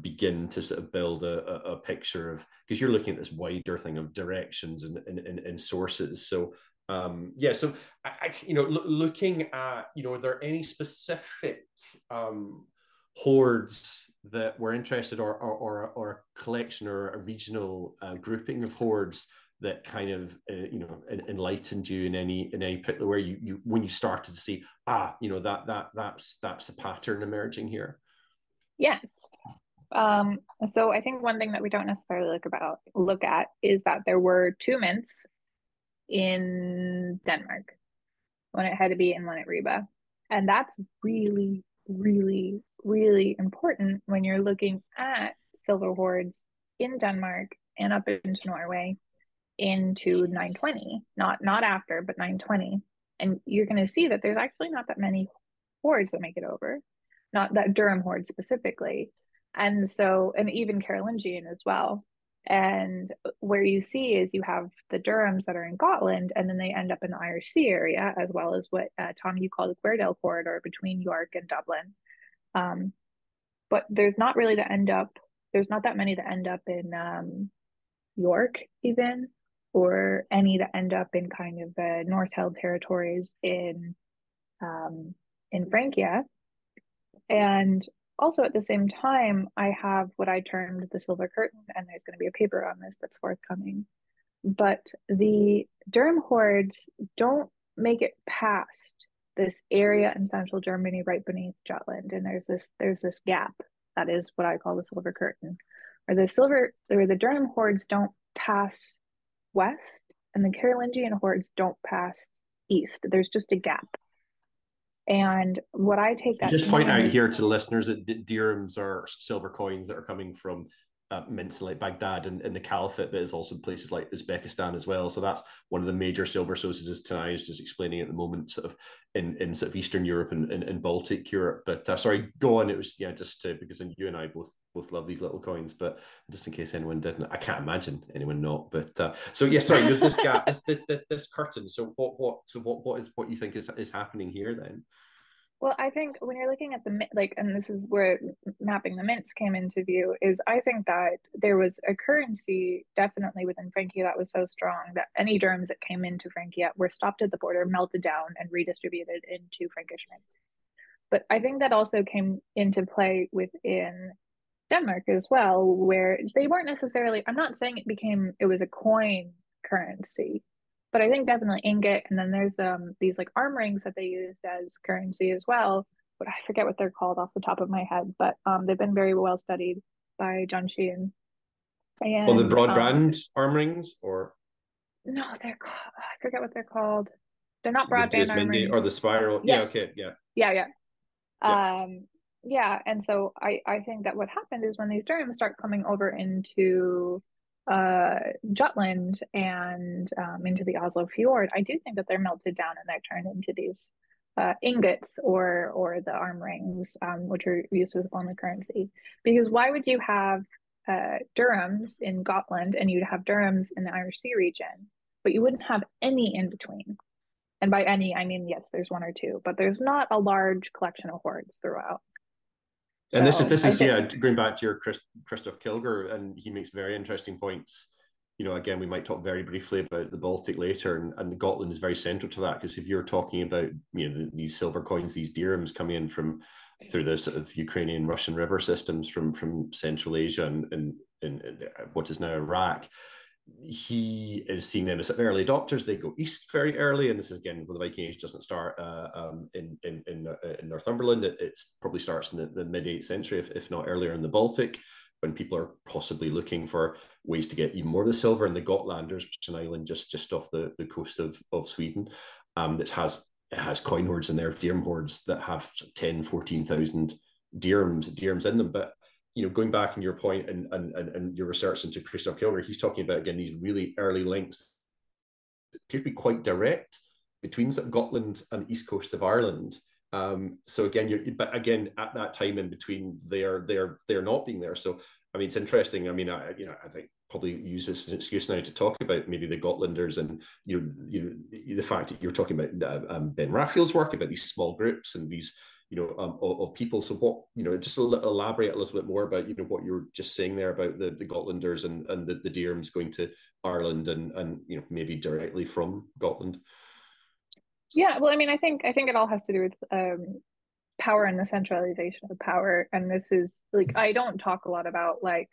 begin to sort of build a, a, a picture of because you're looking at this wider thing of directions and, and, and, and sources so um yeah so I, I you know lo- looking at you know are there any specific um hoards that were interested or or or, or a collection or a regional uh, grouping of hordes that kind of uh, you know enlightened you in any in any particular where you you when you started to see ah you know that that that's that's a pattern emerging here. Yes. Um, so I think one thing that we don't necessarily look about look at is that there were two mints in Denmark, one at Hedeby and one at Ribe. And that's really, really, really important when you're looking at silver hoards in Denmark and up into Norway into 920, not not after, but 920. And you're going to see that there's actually not that many hoards that make it over, not that dirham hoard specifically. And so and even carolingian as well. And where you see is you have the dirhams that are in gotland and then they end up in the irish sea area as well as what uh, tom you call the Weardale corridor between york and dublin um, but there's not really the end up there's not that many that end up in um, york even or any that end up in kind of the north held territories in um, in francia. And also at the same time i have what i termed the silver curtain and there's going to be a paper on this that's forthcoming. But the dirham hoards don't make it past this area in central germany right beneath jutland and there's this there's this gap that is what i call the silver curtain or the silver or the dirham hoards don't pass west and the carolingian hoards don't pass east. There's just a gap. And what I take that just point out here to the listeners that dirhams are silver coins that are coming from uh, mints like Baghdad and, and the Caliphate, but it's also places like Uzbekistan as well. So that's one of the major silver sources. As Tenaya is just explaining at the moment, sort of in, in sort of Eastern Europe and, and, and Baltic Europe. But uh, sorry, go on. It was yeah, just to, because you and I both both love these little coins, but just in case anyone didn't, I can't imagine anyone not. But uh, so yeah, sorry, this gap, this, this this this curtain. So what what so what what is what you think is is happening here then? Well, I think when you're looking at the mint like, and this is where mapping the mints came into view, is I think that there was a currency definitely within Francia that was so strong that any dirhams that came into Francia were stopped at the border, melted down, and redistributed into Frankish mints. But I think that also came into play within Denmark as well, where they weren't necessarily, I'm not saying it became, it was a coin currency, but I think definitely ingot. And then there's um these like arm rings that they used as currency as well. But I forget what they're called off the top of my head. But um they've been very well studied by John Sheehan. And, well, the broad um, brand arm rings, or no, they're called, I forget what they're called. They're not broadband the arm rings. or the spiral. Yes. Yeah, okay, yeah, yeah, yeah. yeah. Um, yeah, and so I I think that what happened is when these dirhams start coming over into uh, Jutland and um, into the Oslo Fjord, I do think that they're melted down and they're turned into these uh, ingots or or the arm rings, um, which are used as of currency. Because why would you have uh, dirhams in Gotland and you'd have dirhams in the Irish Sea region, but you wouldn't have any in between? And by any, I mean yes, there's one or two, but there's not a large collection of hoards throughout. And this is this is yeah going back to your Chris, Christoph Kilger, and he makes very interesting points. You know, again, we might talk very briefly about the Baltic later, and, and the Gotland is very central to that because if you're talking about you know the, these silver coins, these dirhams coming in from through the sort of Ukrainian Russian river systems from from Central Asia and, and, and what is now Iraq, he is seeing them as early adopters. They go east very early, and this is again where the Viking Age doesn't start uh, um, in in in, uh, in Northumberland. It it's probably starts in the, the mid eighth century, if, if not earlier, in the Baltic, when people are possibly looking for ways to get even more of the silver. And the Gotlanders, which is an island just just off the, the coast of of Sweden, um, that has it has coin hoards in there of dirham hoards that have 10, 14,000 dirhams dirhams in them, but you know, going back in your point and and and your research into Christoph Kilger, he's talking about again these really early links appear to be quite direct between Gotland and the east coast of Ireland. Um, so again, you're but again at that time in between, they're they're they're not being there. So I mean, it's interesting. I mean, I you know I think probably use this as an excuse now to talk about maybe the Gotlanders and you know you know the fact that you're talking about uh, um, Ben Raffield's work about these small groups and these you know, um, of, of, people. So what, you know, just elaborate a little bit more about, you know, what you are just saying there about the, the Gotlanders and, and the, the Dirhams going to Ireland and, and, you know, maybe directly from Gotland. Yeah. Well, I mean, I think, I think it all has to do with, um, power and the centralization of power. And this is like, I don't talk a lot about like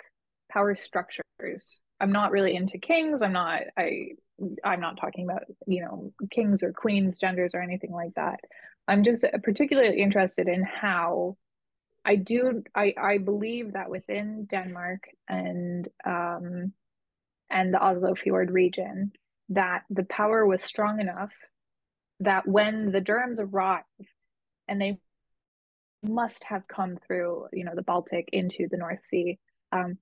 power structures. I'm not really into kings. I'm not, I, I'm not talking about, you know, kings or queens, genders or anything like that. I'm just particularly interested in how I do I, I believe that within Denmark and um, and the Oslo Fjord region that the power was strong enough that when the dirhams arrived and they must have come through you know the Baltic into the North Sea um,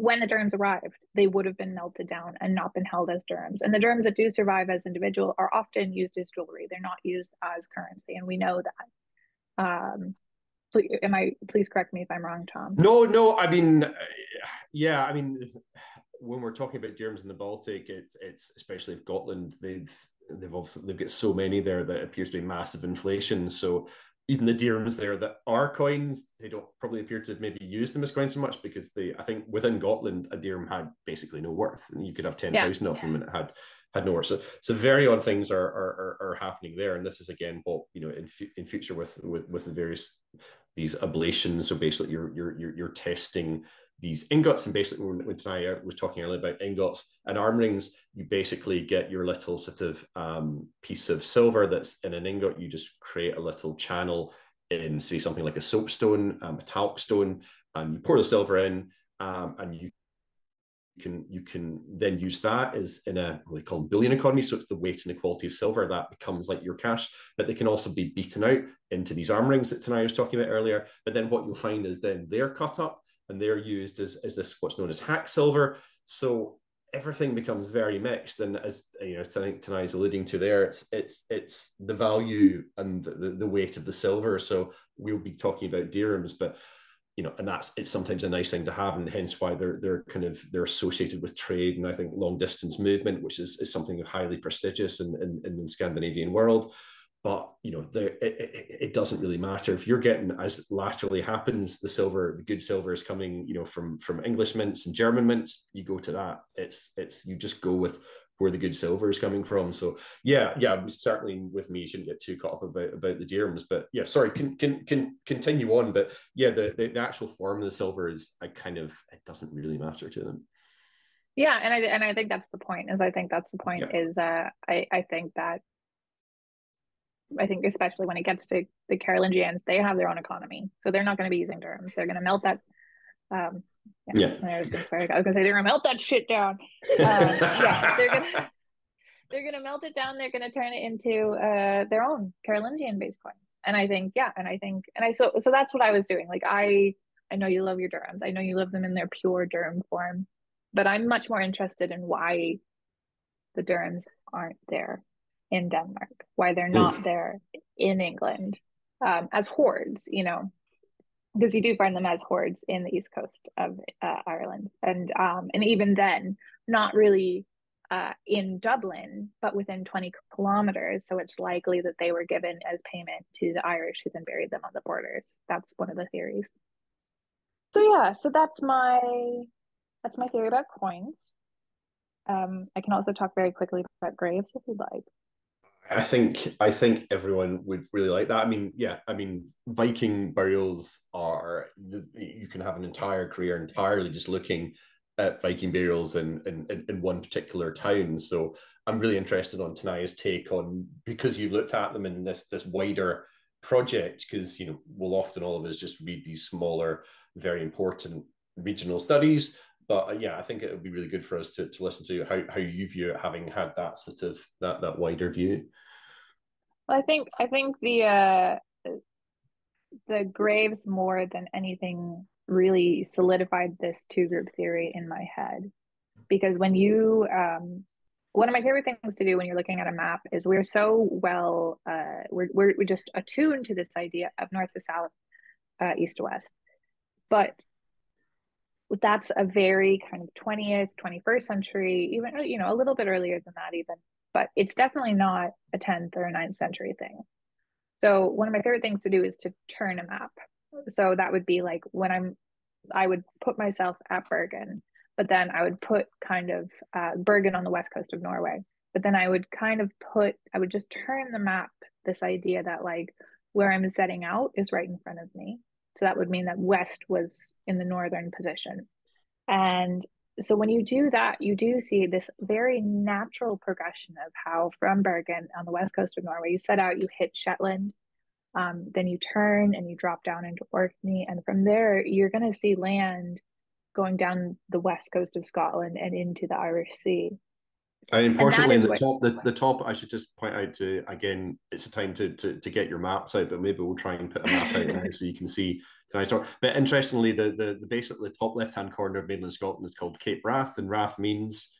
when the dirhams arrived, they would have been melted down and not been held as dirhams. And the dirhams that do survive as individual are often used as jewelry. They're not used as currency, and we know that. Um, please, am I? Please correct me if I'm wrong, Tom. No, no. I mean, yeah. I mean, when we're talking about dirhams in the Baltic, it's it's especially if Gotland, they've they've obviously they've got so many there that appears to be massive inflation. So even the dirhams there that are coins, they don't probably appear to maybe use them as coins so much because they, I think within Gotland, a dirham had basically no worth, and you could have ten thousand yeah. of them, and it had had no worth. So, so very odd things are, are are, are happening there, and this is again what you know in in future with with with the various these ablations. So basically, you're you're you're, you're testing these ingots and basically when, when Tenaya was talking earlier about ingots and arm rings, you basically get your little sort of um, piece of silver that's in an ingot. You just create a little channel in say something like a soapstone, a metallic stone, and you pour the silver in um, and you can you can then use that as in a what they call bullion economy. So it's the weight and the quality of silver that becomes like your cash, but they can also be beaten out into these arm rings that Tenaya was talking about earlier. But then what you'll find is then they're cut up and they're used as, as this what's known as hack silver. So everything becomes very mixed. And as you know, I think Tenaya is alluding to there, it's it's it's the value and the, the weight of the silver. So we'll be talking about dirhams, but you know, and that's it's sometimes a nice thing to have, and hence why they're they're kind of they're associated with trade and I think long distance movement, which is, is something highly prestigious in, in, in the Scandinavian world but you know there it, it, it, doesn't really matter if you're getting as laterally happens the silver the good silver is coming you know from from english mints and german mints you go to that it's it's you just go with where the good silver is coming from so yeah yeah certainly with me you shouldn't get too caught up about about the dirhams but yeah sorry can can, can continue on but yeah the, the, the actual form of the silver is i kind of it doesn't really matter to them Yeah, and I and I think that's the point. Is I think that's the point. Yeah. Is uh, I I think that I think especially when it gets to the Carolingians, they have their own economy, so they're not going to be using dirhams. They're going to melt that. Um, yeah, yeah. I was going to say they're going to melt that shit down. Um, yeah, they're gonna they're gonna melt it down. They're gonna turn it into uh, their own Carolingian based coins. And I think yeah, and I think and I so so that's what I was doing. Like I I know you love your dirhams. I know you love them in their pure dirham form, but I'm much more interested in why the dirhams aren't there in Denmark, why they're not there in England um, as hordes, you know, because you do find them as hordes in the east coast of uh, Ireland, and um, and even then, not really uh, in Dublin, but within 20 kilometers. So it's likely that they were given as payment to the Irish who then buried them on the borders. That's one of the theories. So yeah, so that's my that's my theory about coins. Um, I can also talk very quickly about graves if you'd like. I think I think everyone would really like that. I mean, yeah, I mean, Viking burials are you can have an entire career entirely just looking at Viking burials in in, in one particular town. So I'm really interested on Tenaya's take on because you've looked at them in this this wider project because you know we'll often all of us just read these smaller very important regional studies but uh, yeah i think it would be really good for us to, to listen to how, how you view it having had that sort of that that wider view. Well, i think i think the uh the graves more than anything really solidified this two group theory in my head. Because when you um one of my favorite things to do when you're looking at a map is we're so well uh, we're, we're, we're just attuned to this idea of north to south uh, east to west. But that's a very kind of 20th 21st century even you know a little bit earlier than that even but it's definitely not a 10th or a 9th century thing so one of my favorite things to do is to turn a map so that would be like when i'm i would put myself at bergen but then I would put kind of uh, Bergen on the west coast of Norway. But then I would kind of put, I would just turn the map this idea that like where I'm setting out is right in front of me. So that would mean that west was in the northern position. And so when you do that, you do see this very natural progression of how from Bergen on the west coast of Norway, you set out, you hit Shetland, um, then you turn and you drop down into Orkney. And from there, you're going to see land going down the west coast of Scotland and into the Irish Sea. And importantly, and the top, the, the top, I should just point out to again, it's a time to, to to get your maps out, but maybe we'll try and put a map out so you can see tonight. But interestingly, the the the at the top left hand corner of mainland Scotland is called Cape Wrath, and Wrath means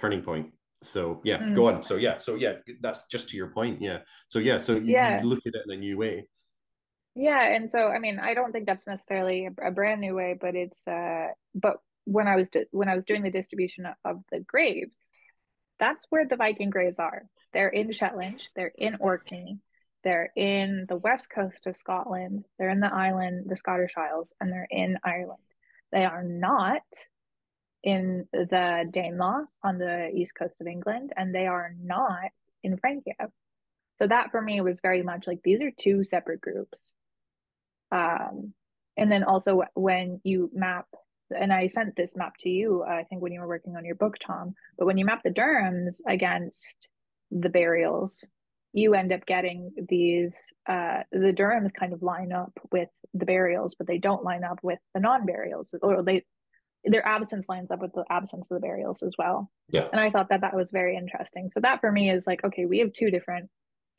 turning point. So yeah, mm. go on. So yeah, so yeah, that's just to your point. Yeah. So yeah, so you, yeah. you look at it in a new way. Yeah, and so I mean, I don't think that's necessarily a, a brand new way, but it's uh, but when I was when I was doing the distribution of the graves, that's where the Viking graves are. They're in Shetland, they're in Orkney, they're in the west coast of Scotland, they're in the island, the Scottish Isles, and they're in Ireland. They are not in the Danelaw on the east coast of England, and they are not in Francia. So that for me was very much like these are two separate groups. Um, and then also when you map, and I sent this map to you, I think when you were working on your book, Tom, but when you map the Dirhams against the burials, you end up getting these, uh, the Dirhams kind of line up with the burials, but they don't line up with the non burials, or they, their absence lines up with the absence of the burials as well. Yeah. And I thought that that was very interesting. So that for me is like, okay, we have two different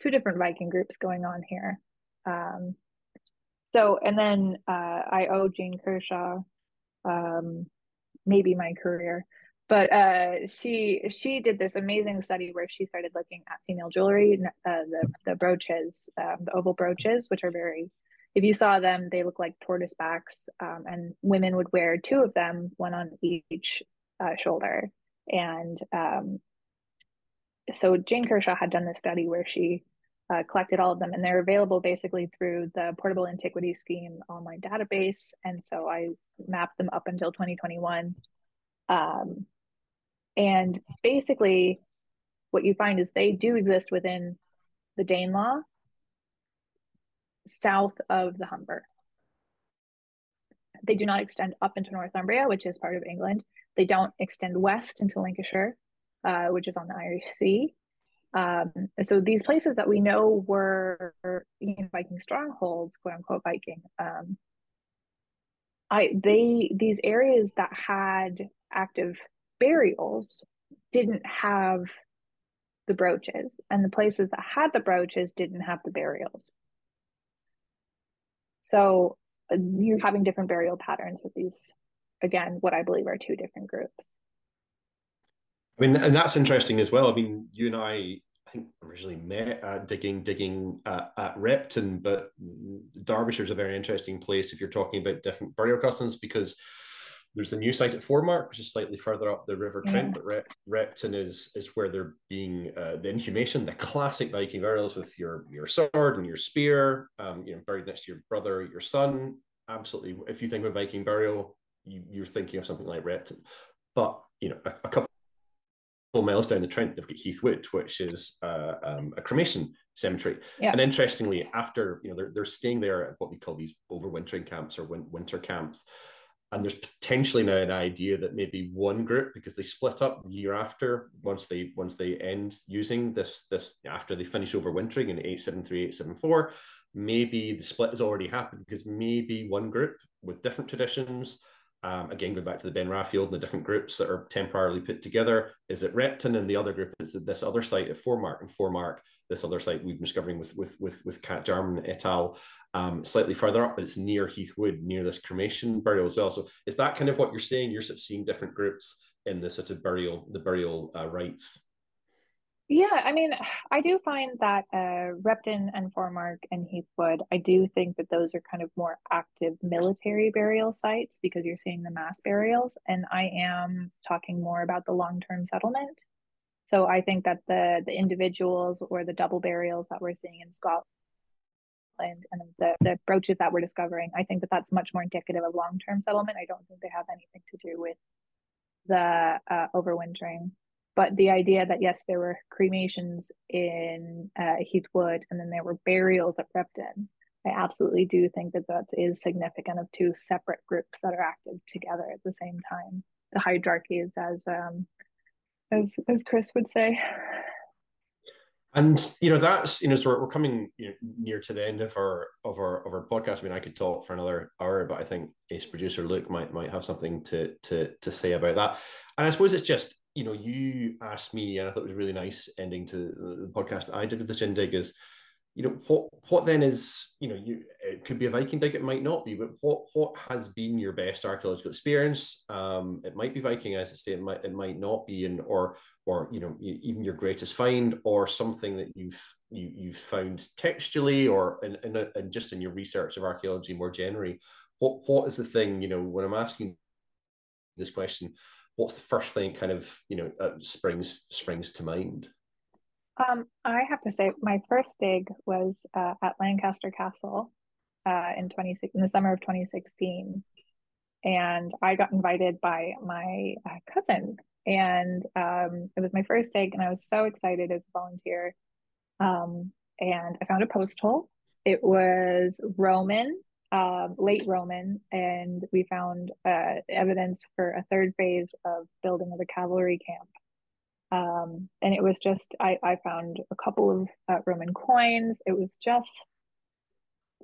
two different Viking groups going on here. Um, so, and then uh, I owe Jane Kershaw um, maybe my career, but uh, she she did this amazing study where she started looking at female jewelry, uh, the the brooches, um, the oval brooches, which are very if you saw them, they look like tortoise backs, um, and women would wear two of them, one on each uh, shoulder. And um, so Jane Kershaw had done this study where she uh, collected all of them and they're available basically through the portable antiquity scheme online database and so i mapped them up until 2021 um, and basically what you find is they do exist within the danelaw south of the humber They do not extend up into Northumbria, which is part of England. They don't extend west into Lancashire, uh, which is on the Irish Sea. Um, so these places that we know were you know, Viking strongholds, quote unquote Viking, um, I they these areas that had active burials didn't have the brooches, and the places that had the brooches didn't have the burials. So uh, you're having different burial patterns with these, again, what I believe are two different groups. I mean, and that's interesting as well. I mean, you and I, I think originally met at digging, digging at, at Repton, but Derbyshire is a very interesting place if you're talking about different burial customs because there's the new site at Foremark, which is slightly further up the River Trent, but Rep- Repton is is where they're being uh, the inhumation, the classic Viking burials with your your sword and your spear, um, you know, buried next to your brother, your son. Absolutely, if you think of a Viking burial, you, you're thinking of something like Repton. But you know, a, a couple miles down the Trent, they've got Heathwood, which is uh, um, a cremation cemetery. Yeah. And interestingly, after you know they're they're staying there at what we call these overwintering camps or win- winter camps and there's potentially now an idea that maybe one group because they split up the year after once they once they end using this this after they finish overwintering in 873 874 maybe the split has already happened because maybe one group with different traditions um, again, going back to the Ben Raffield and the different groups that are temporarily put together, is it Repton and the other group is this other site at Foremark and Foremark, this other site we've been discovering with with with with Cat Jarman et al. Um, slightly further up, but it's near Heathwood, near this cremation burial as well. So is that kind of what you're saying? You're sort of seeing different groups in the sort of burial, the burial uh, rites. Yeah, I mean, I do find that uh, Repton and Foremark and Heathwood, I do think that those are kind of more active military burial sites because you're seeing the mass burials. And I am talking more about the long term settlement. So I think that the the individuals or the double burials that we're seeing in Scotland and the, the brooches that we're discovering, I think that that's much more indicative of long term settlement. I don't think they have anything to do with the uh, overwintering but the idea that yes there were cremations in uh, heathwood and then there were burials at repton i absolutely do think that that is significant of two separate groups that are active together at the same time the hydrarchies as um as as chris would say and you know that's you know so we're, we're coming you know, near to the end of our of our of our podcast. I mean, I could talk for another hour, but I think ace producer Luke might might have something to to to say about that. And I suppose it's just you know, you asked me, and I thought it was really nice ending to the podcast I did with the Shindig is, you know, what what then is, you know, you it could be a Viking dig, it might not be, but what what has been your best archaeological experience? Um, it might be Viking, as I say, it might it might not be, and or or you know, even your greatest find, or something that you've you you've found textually, or in, in, a, in just in your research of archaeology more generally. What what is the thing, you know, when I'm asking this question, what's the first thing kind of you know uh, springs springs to mind? Um, I have to say, my first dig was uh, at Lancaster Castle uh, in twenty in the summer of twenty sixteen, and I got invited by my uh, cousin, and um, it was my first dig, and I was so excited as a volunteer. Um, and I found a post hole. It was Roman um, late Roman, and we found uh, evidence for a third phase of building of a cavalry camp. Um, and it was just, I, I found a couple of uh, Roman coins. It was just,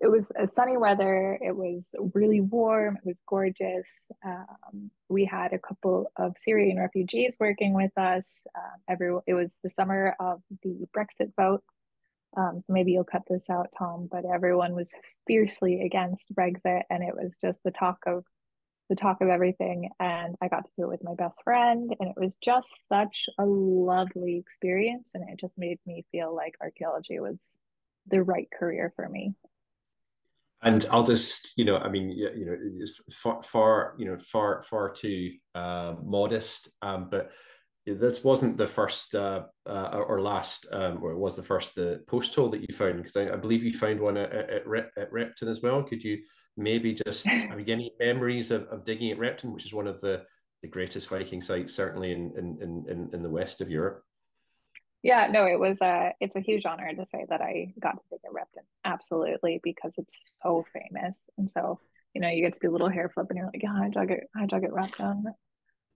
it was a sunny weather. It was really warm. It was gorgeous. Um, we had a couple of Syrian refugees working with us. Uh, every, it was the summer of the Brexit vote. Um, maybe you'll cut this out, Tom, but everyone was fiercely against Brexit, and it was just the talk of the talk of everything. And I got to do it with my best friend, and it was just such a lovely experience, and it just made me feel like archaeology was the right career for me. And I'll just, you know, I mean, you know, it's far, far, you know, far, far too uh, modest, um, but this wasn't the first uh, uh, or last, um, or it was the first the post hole that you found because I, I, believe you found one at, at, Rep, at Repton as well. Could you maybe just have you any memories of, of digging at Repton, which is one of the the greatest Viking sites certainly in in in, in the west of Europe? Yeah, no, it was a it's a huge honor to say that I got to dig at Repton. Absolutely, because it's so famous. And so you know, you get to do a little hair flip and you're like, yeah, I get, how'd I get wrapped on?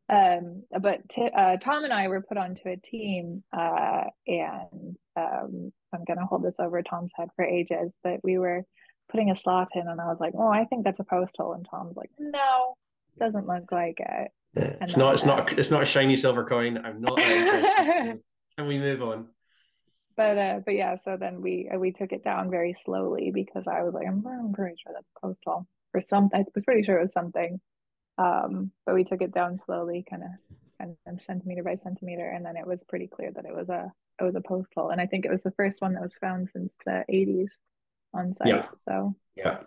Um, but t- uh, Tom and I were put onto a team, uh, and um, I'm going to hold this over Tom's head for ages, but we were putting a slot in, and I was like, oh, I think that's a post hole. And Tom's like, no, it doesn't look like it. Yeah, it's not, it's not, it's not a shiny silver coin. I'm not Can we move on? But uh, but yeah, so then we uh, we took it down very slowly because I was like, I'm, I'm pretty sure that's a post hole or something. I was pretty sure it was something. Um, but we took it down slowly, kind of, kind of centimeter by centimeter, and then it was pretty clear that it was a it was a post hole, and I think it was the first one that was found since the 80s on site. Yeah. So yeah.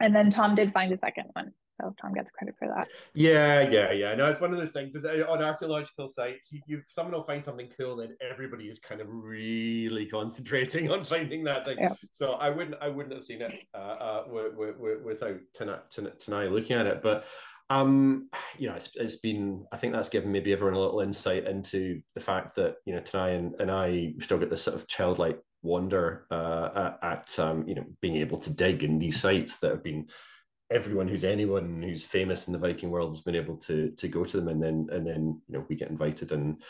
And then Tom did find a second one. So Tom gets credit for that. Yeah, yeah, yeah. No, it's one of those things. Is uh, on archaeological sites, you, you someone will find something cool, and everybody is kind of really concentrating on finding that thing. Yeah. So I wouldn't, I wouldn't have seen it uh, uh, without Tenaya looking at it. But um, you know, it's, it's been, I think that's given maybe everyone a little insight into the fact that, you know, Tenaya and, and I still get this sort of childlike wonder uh, at, um, you know, being able to dig in these sites that have been, everyone who's anyone who's famous in the Viking world has been able to to go to them, and then and then you know we get invited, and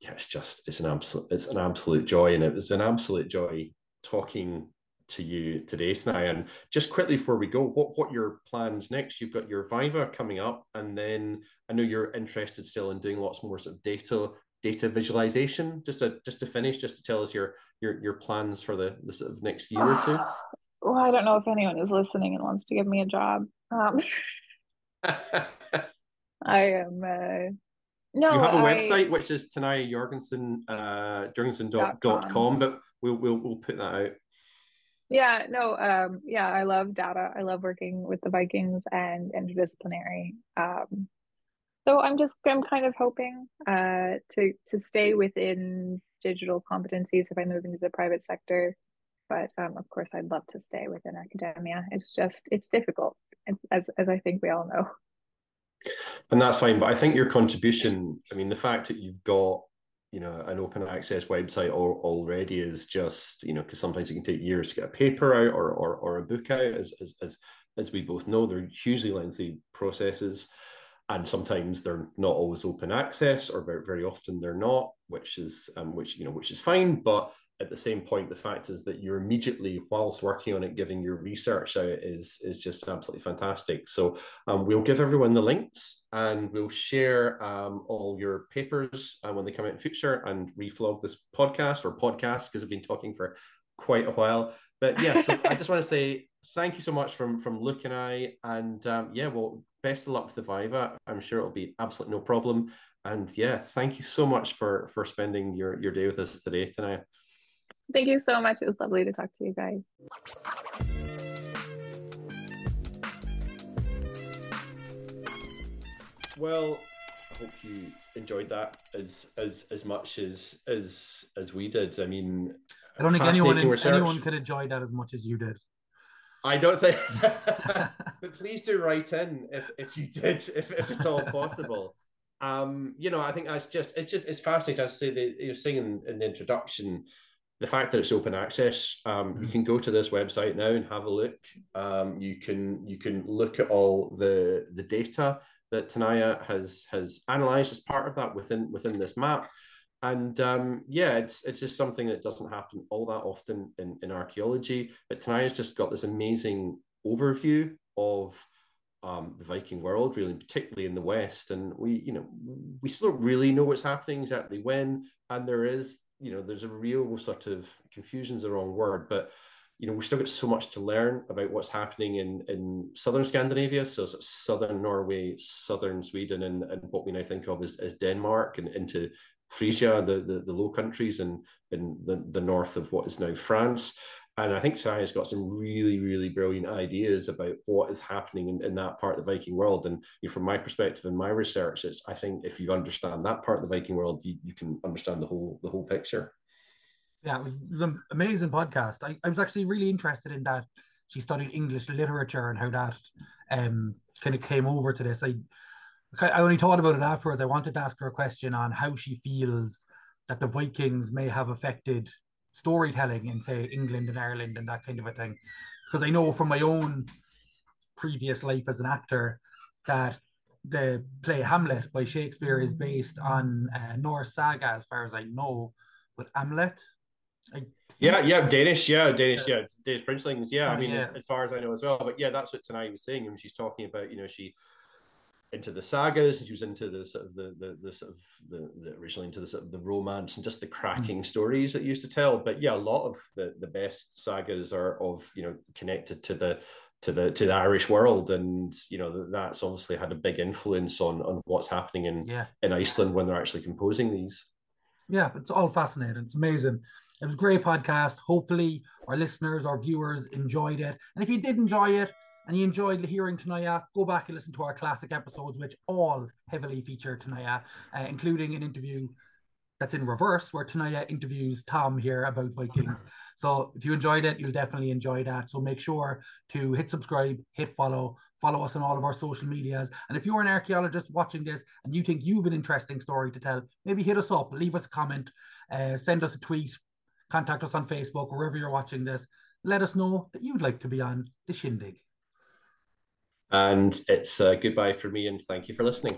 yeah, it's just it's an absolute it's an absolute joy, and it was an absolute joy talking to you today, Tenaya. And just quickly before we go, what what your plans next? You've got your Viva coming up, and then I know you're interested still in doing lots more sort of data data visualization. Just to just to finish, just to tell us your your your plans for the the sort of next year or two. Well, I don't know if anyone is listening and wants to give me a job. Um, I am. Uh, no, you have a I, website which is Tenaya Jorgensen uh, Jorgensen.com, but we'll we'll we'll put that out. Yeah, no, um, yeah, I love data. I love working with the Vikings and interdisciplinary. Um, so I'm just I'm kind of hoping uh, to to stay within digital competencies if I move into the private sector. But um, of course, I'd love to stay within academia. It's just it's difficult, as as I think we all know. And that's fine, but I think your contribution. I mean, the fact that you've got you know an open access website or, already is just you know because sometimes it can take years to get a paper out or or, or a book out as, as as as we both know they're hugely lengthy processes and sometimes they're not always open access or very, very often they're not which is um, which you know which is fine but at the same point, the fact is that you're immediately, whilst working on it, giving your research out is is just absolutely fantastic. So um, we'll give everyone the links and we'll share um, all your papers uh, when they come out in future and reflog this podcast or podcast because I've been talking for quite a while. But yeah, so I just want to say thank you so much from from Luke and I, and um, yeah, well, best of luck with the Viva. I'm sure it'll be absolutely no problem. And yeah, thank you so much for for spending your your day with us today Tenaya. Thank you so much. It was lovely to talk to you guys. Well, I hope you enjoyed that as as as much as as as we did. I mean, I don't think anyone anyone could enjoy that as much as you did. I don't think, but please do write in if, if you did, if, if it's all possible. Um, you know, I think that's just it's just it's fascinating. As I say, that you're saying in, in the introduction, the fact that it's open access, um, you mm-hmm. can go to this website now and have a look. Um, you can you can look at all the the data that Tenaya has has analyzed as part of that within within this map. And um, yeah, it's it's just something that doesn't happen all that often in, in archaeology. But Tenaya's just got this amazing overview of um, the Viking world, really, particularly in the West. And we, you know, we still don't really know what's happening exactly when. And there is you know, there's a real sort of confusion's the wrong word, but you know, we still got so much to learn about what's happening in in southern Scandinavia, so sort of southern Norway, southern Sweden, and, and what we now think of as, as Denmark and into Frisia, the, the, the Low Countries, and in the, the north of what is now France. And I think Sai has got some really, really brilliant ideas about what is happening in, in that part of the Viking world. And you know, from my perspective and my research, it's I think if you understand that part of the Viking world, you, you can understand the whole the whole picture. Yeah, it was, it was an amazing podcast. I, I was actually really interested in that. She studied English literature and how that um, kind of came over to this. I I only thought about it afterwards. I wanted to ask her a question on how she feels that the Vikings may have affected storytelling in say England and Ireland and that kind of a thing. Because I know from my own previous life as an actor that the play Hamlet by Shakespeare is based on uh, Norse saga, as far as I know, with Hamlet. I, yeah, yeah, Danish, yeah, Danish, yeah, Danish Princelings, yeah. I mean, yeah. As, as, far as I know as well, but yeah, that's what Tenaya was saying, and she's talking about, you know, she into the sagas and she was into the sort of the the, the sort of the, the originally into the sort of the romance and just the cracking mm. stories that used to tell but yeah a lot of the the best sagas are of you know connected to the to the to the Irish world, and you know that's obviously had a big influence on on what's happening in yeah. in Iceland when they're actually composing these. Yeah, it's all fascinating. It's amazing. It was a great podcast. Hopefully, our listeners, our viewers enjoyed it. And if you did enjoy it and you enjoyed hearing Tenaya, go back and listen to our classic episodes, which all heavily feature Tenaya, uh, including an interview that's in reverse where Tenaya interviews Tom here about Vikings. So if you enjoyed it, you'll definitely enjoy that. So make sure to hit subscribe, hit follow, follow us on all of our social medias. And if you're an archaeologist watching this and you think you've an interesting story to tell, maybe hit us up, leave us a comment, uh, send us a tweet, contact us on Facebook, wherever you're watching this. Let us know that you'd like to be on the Shindig. And it's uh, goodbye for me and thank you for listening.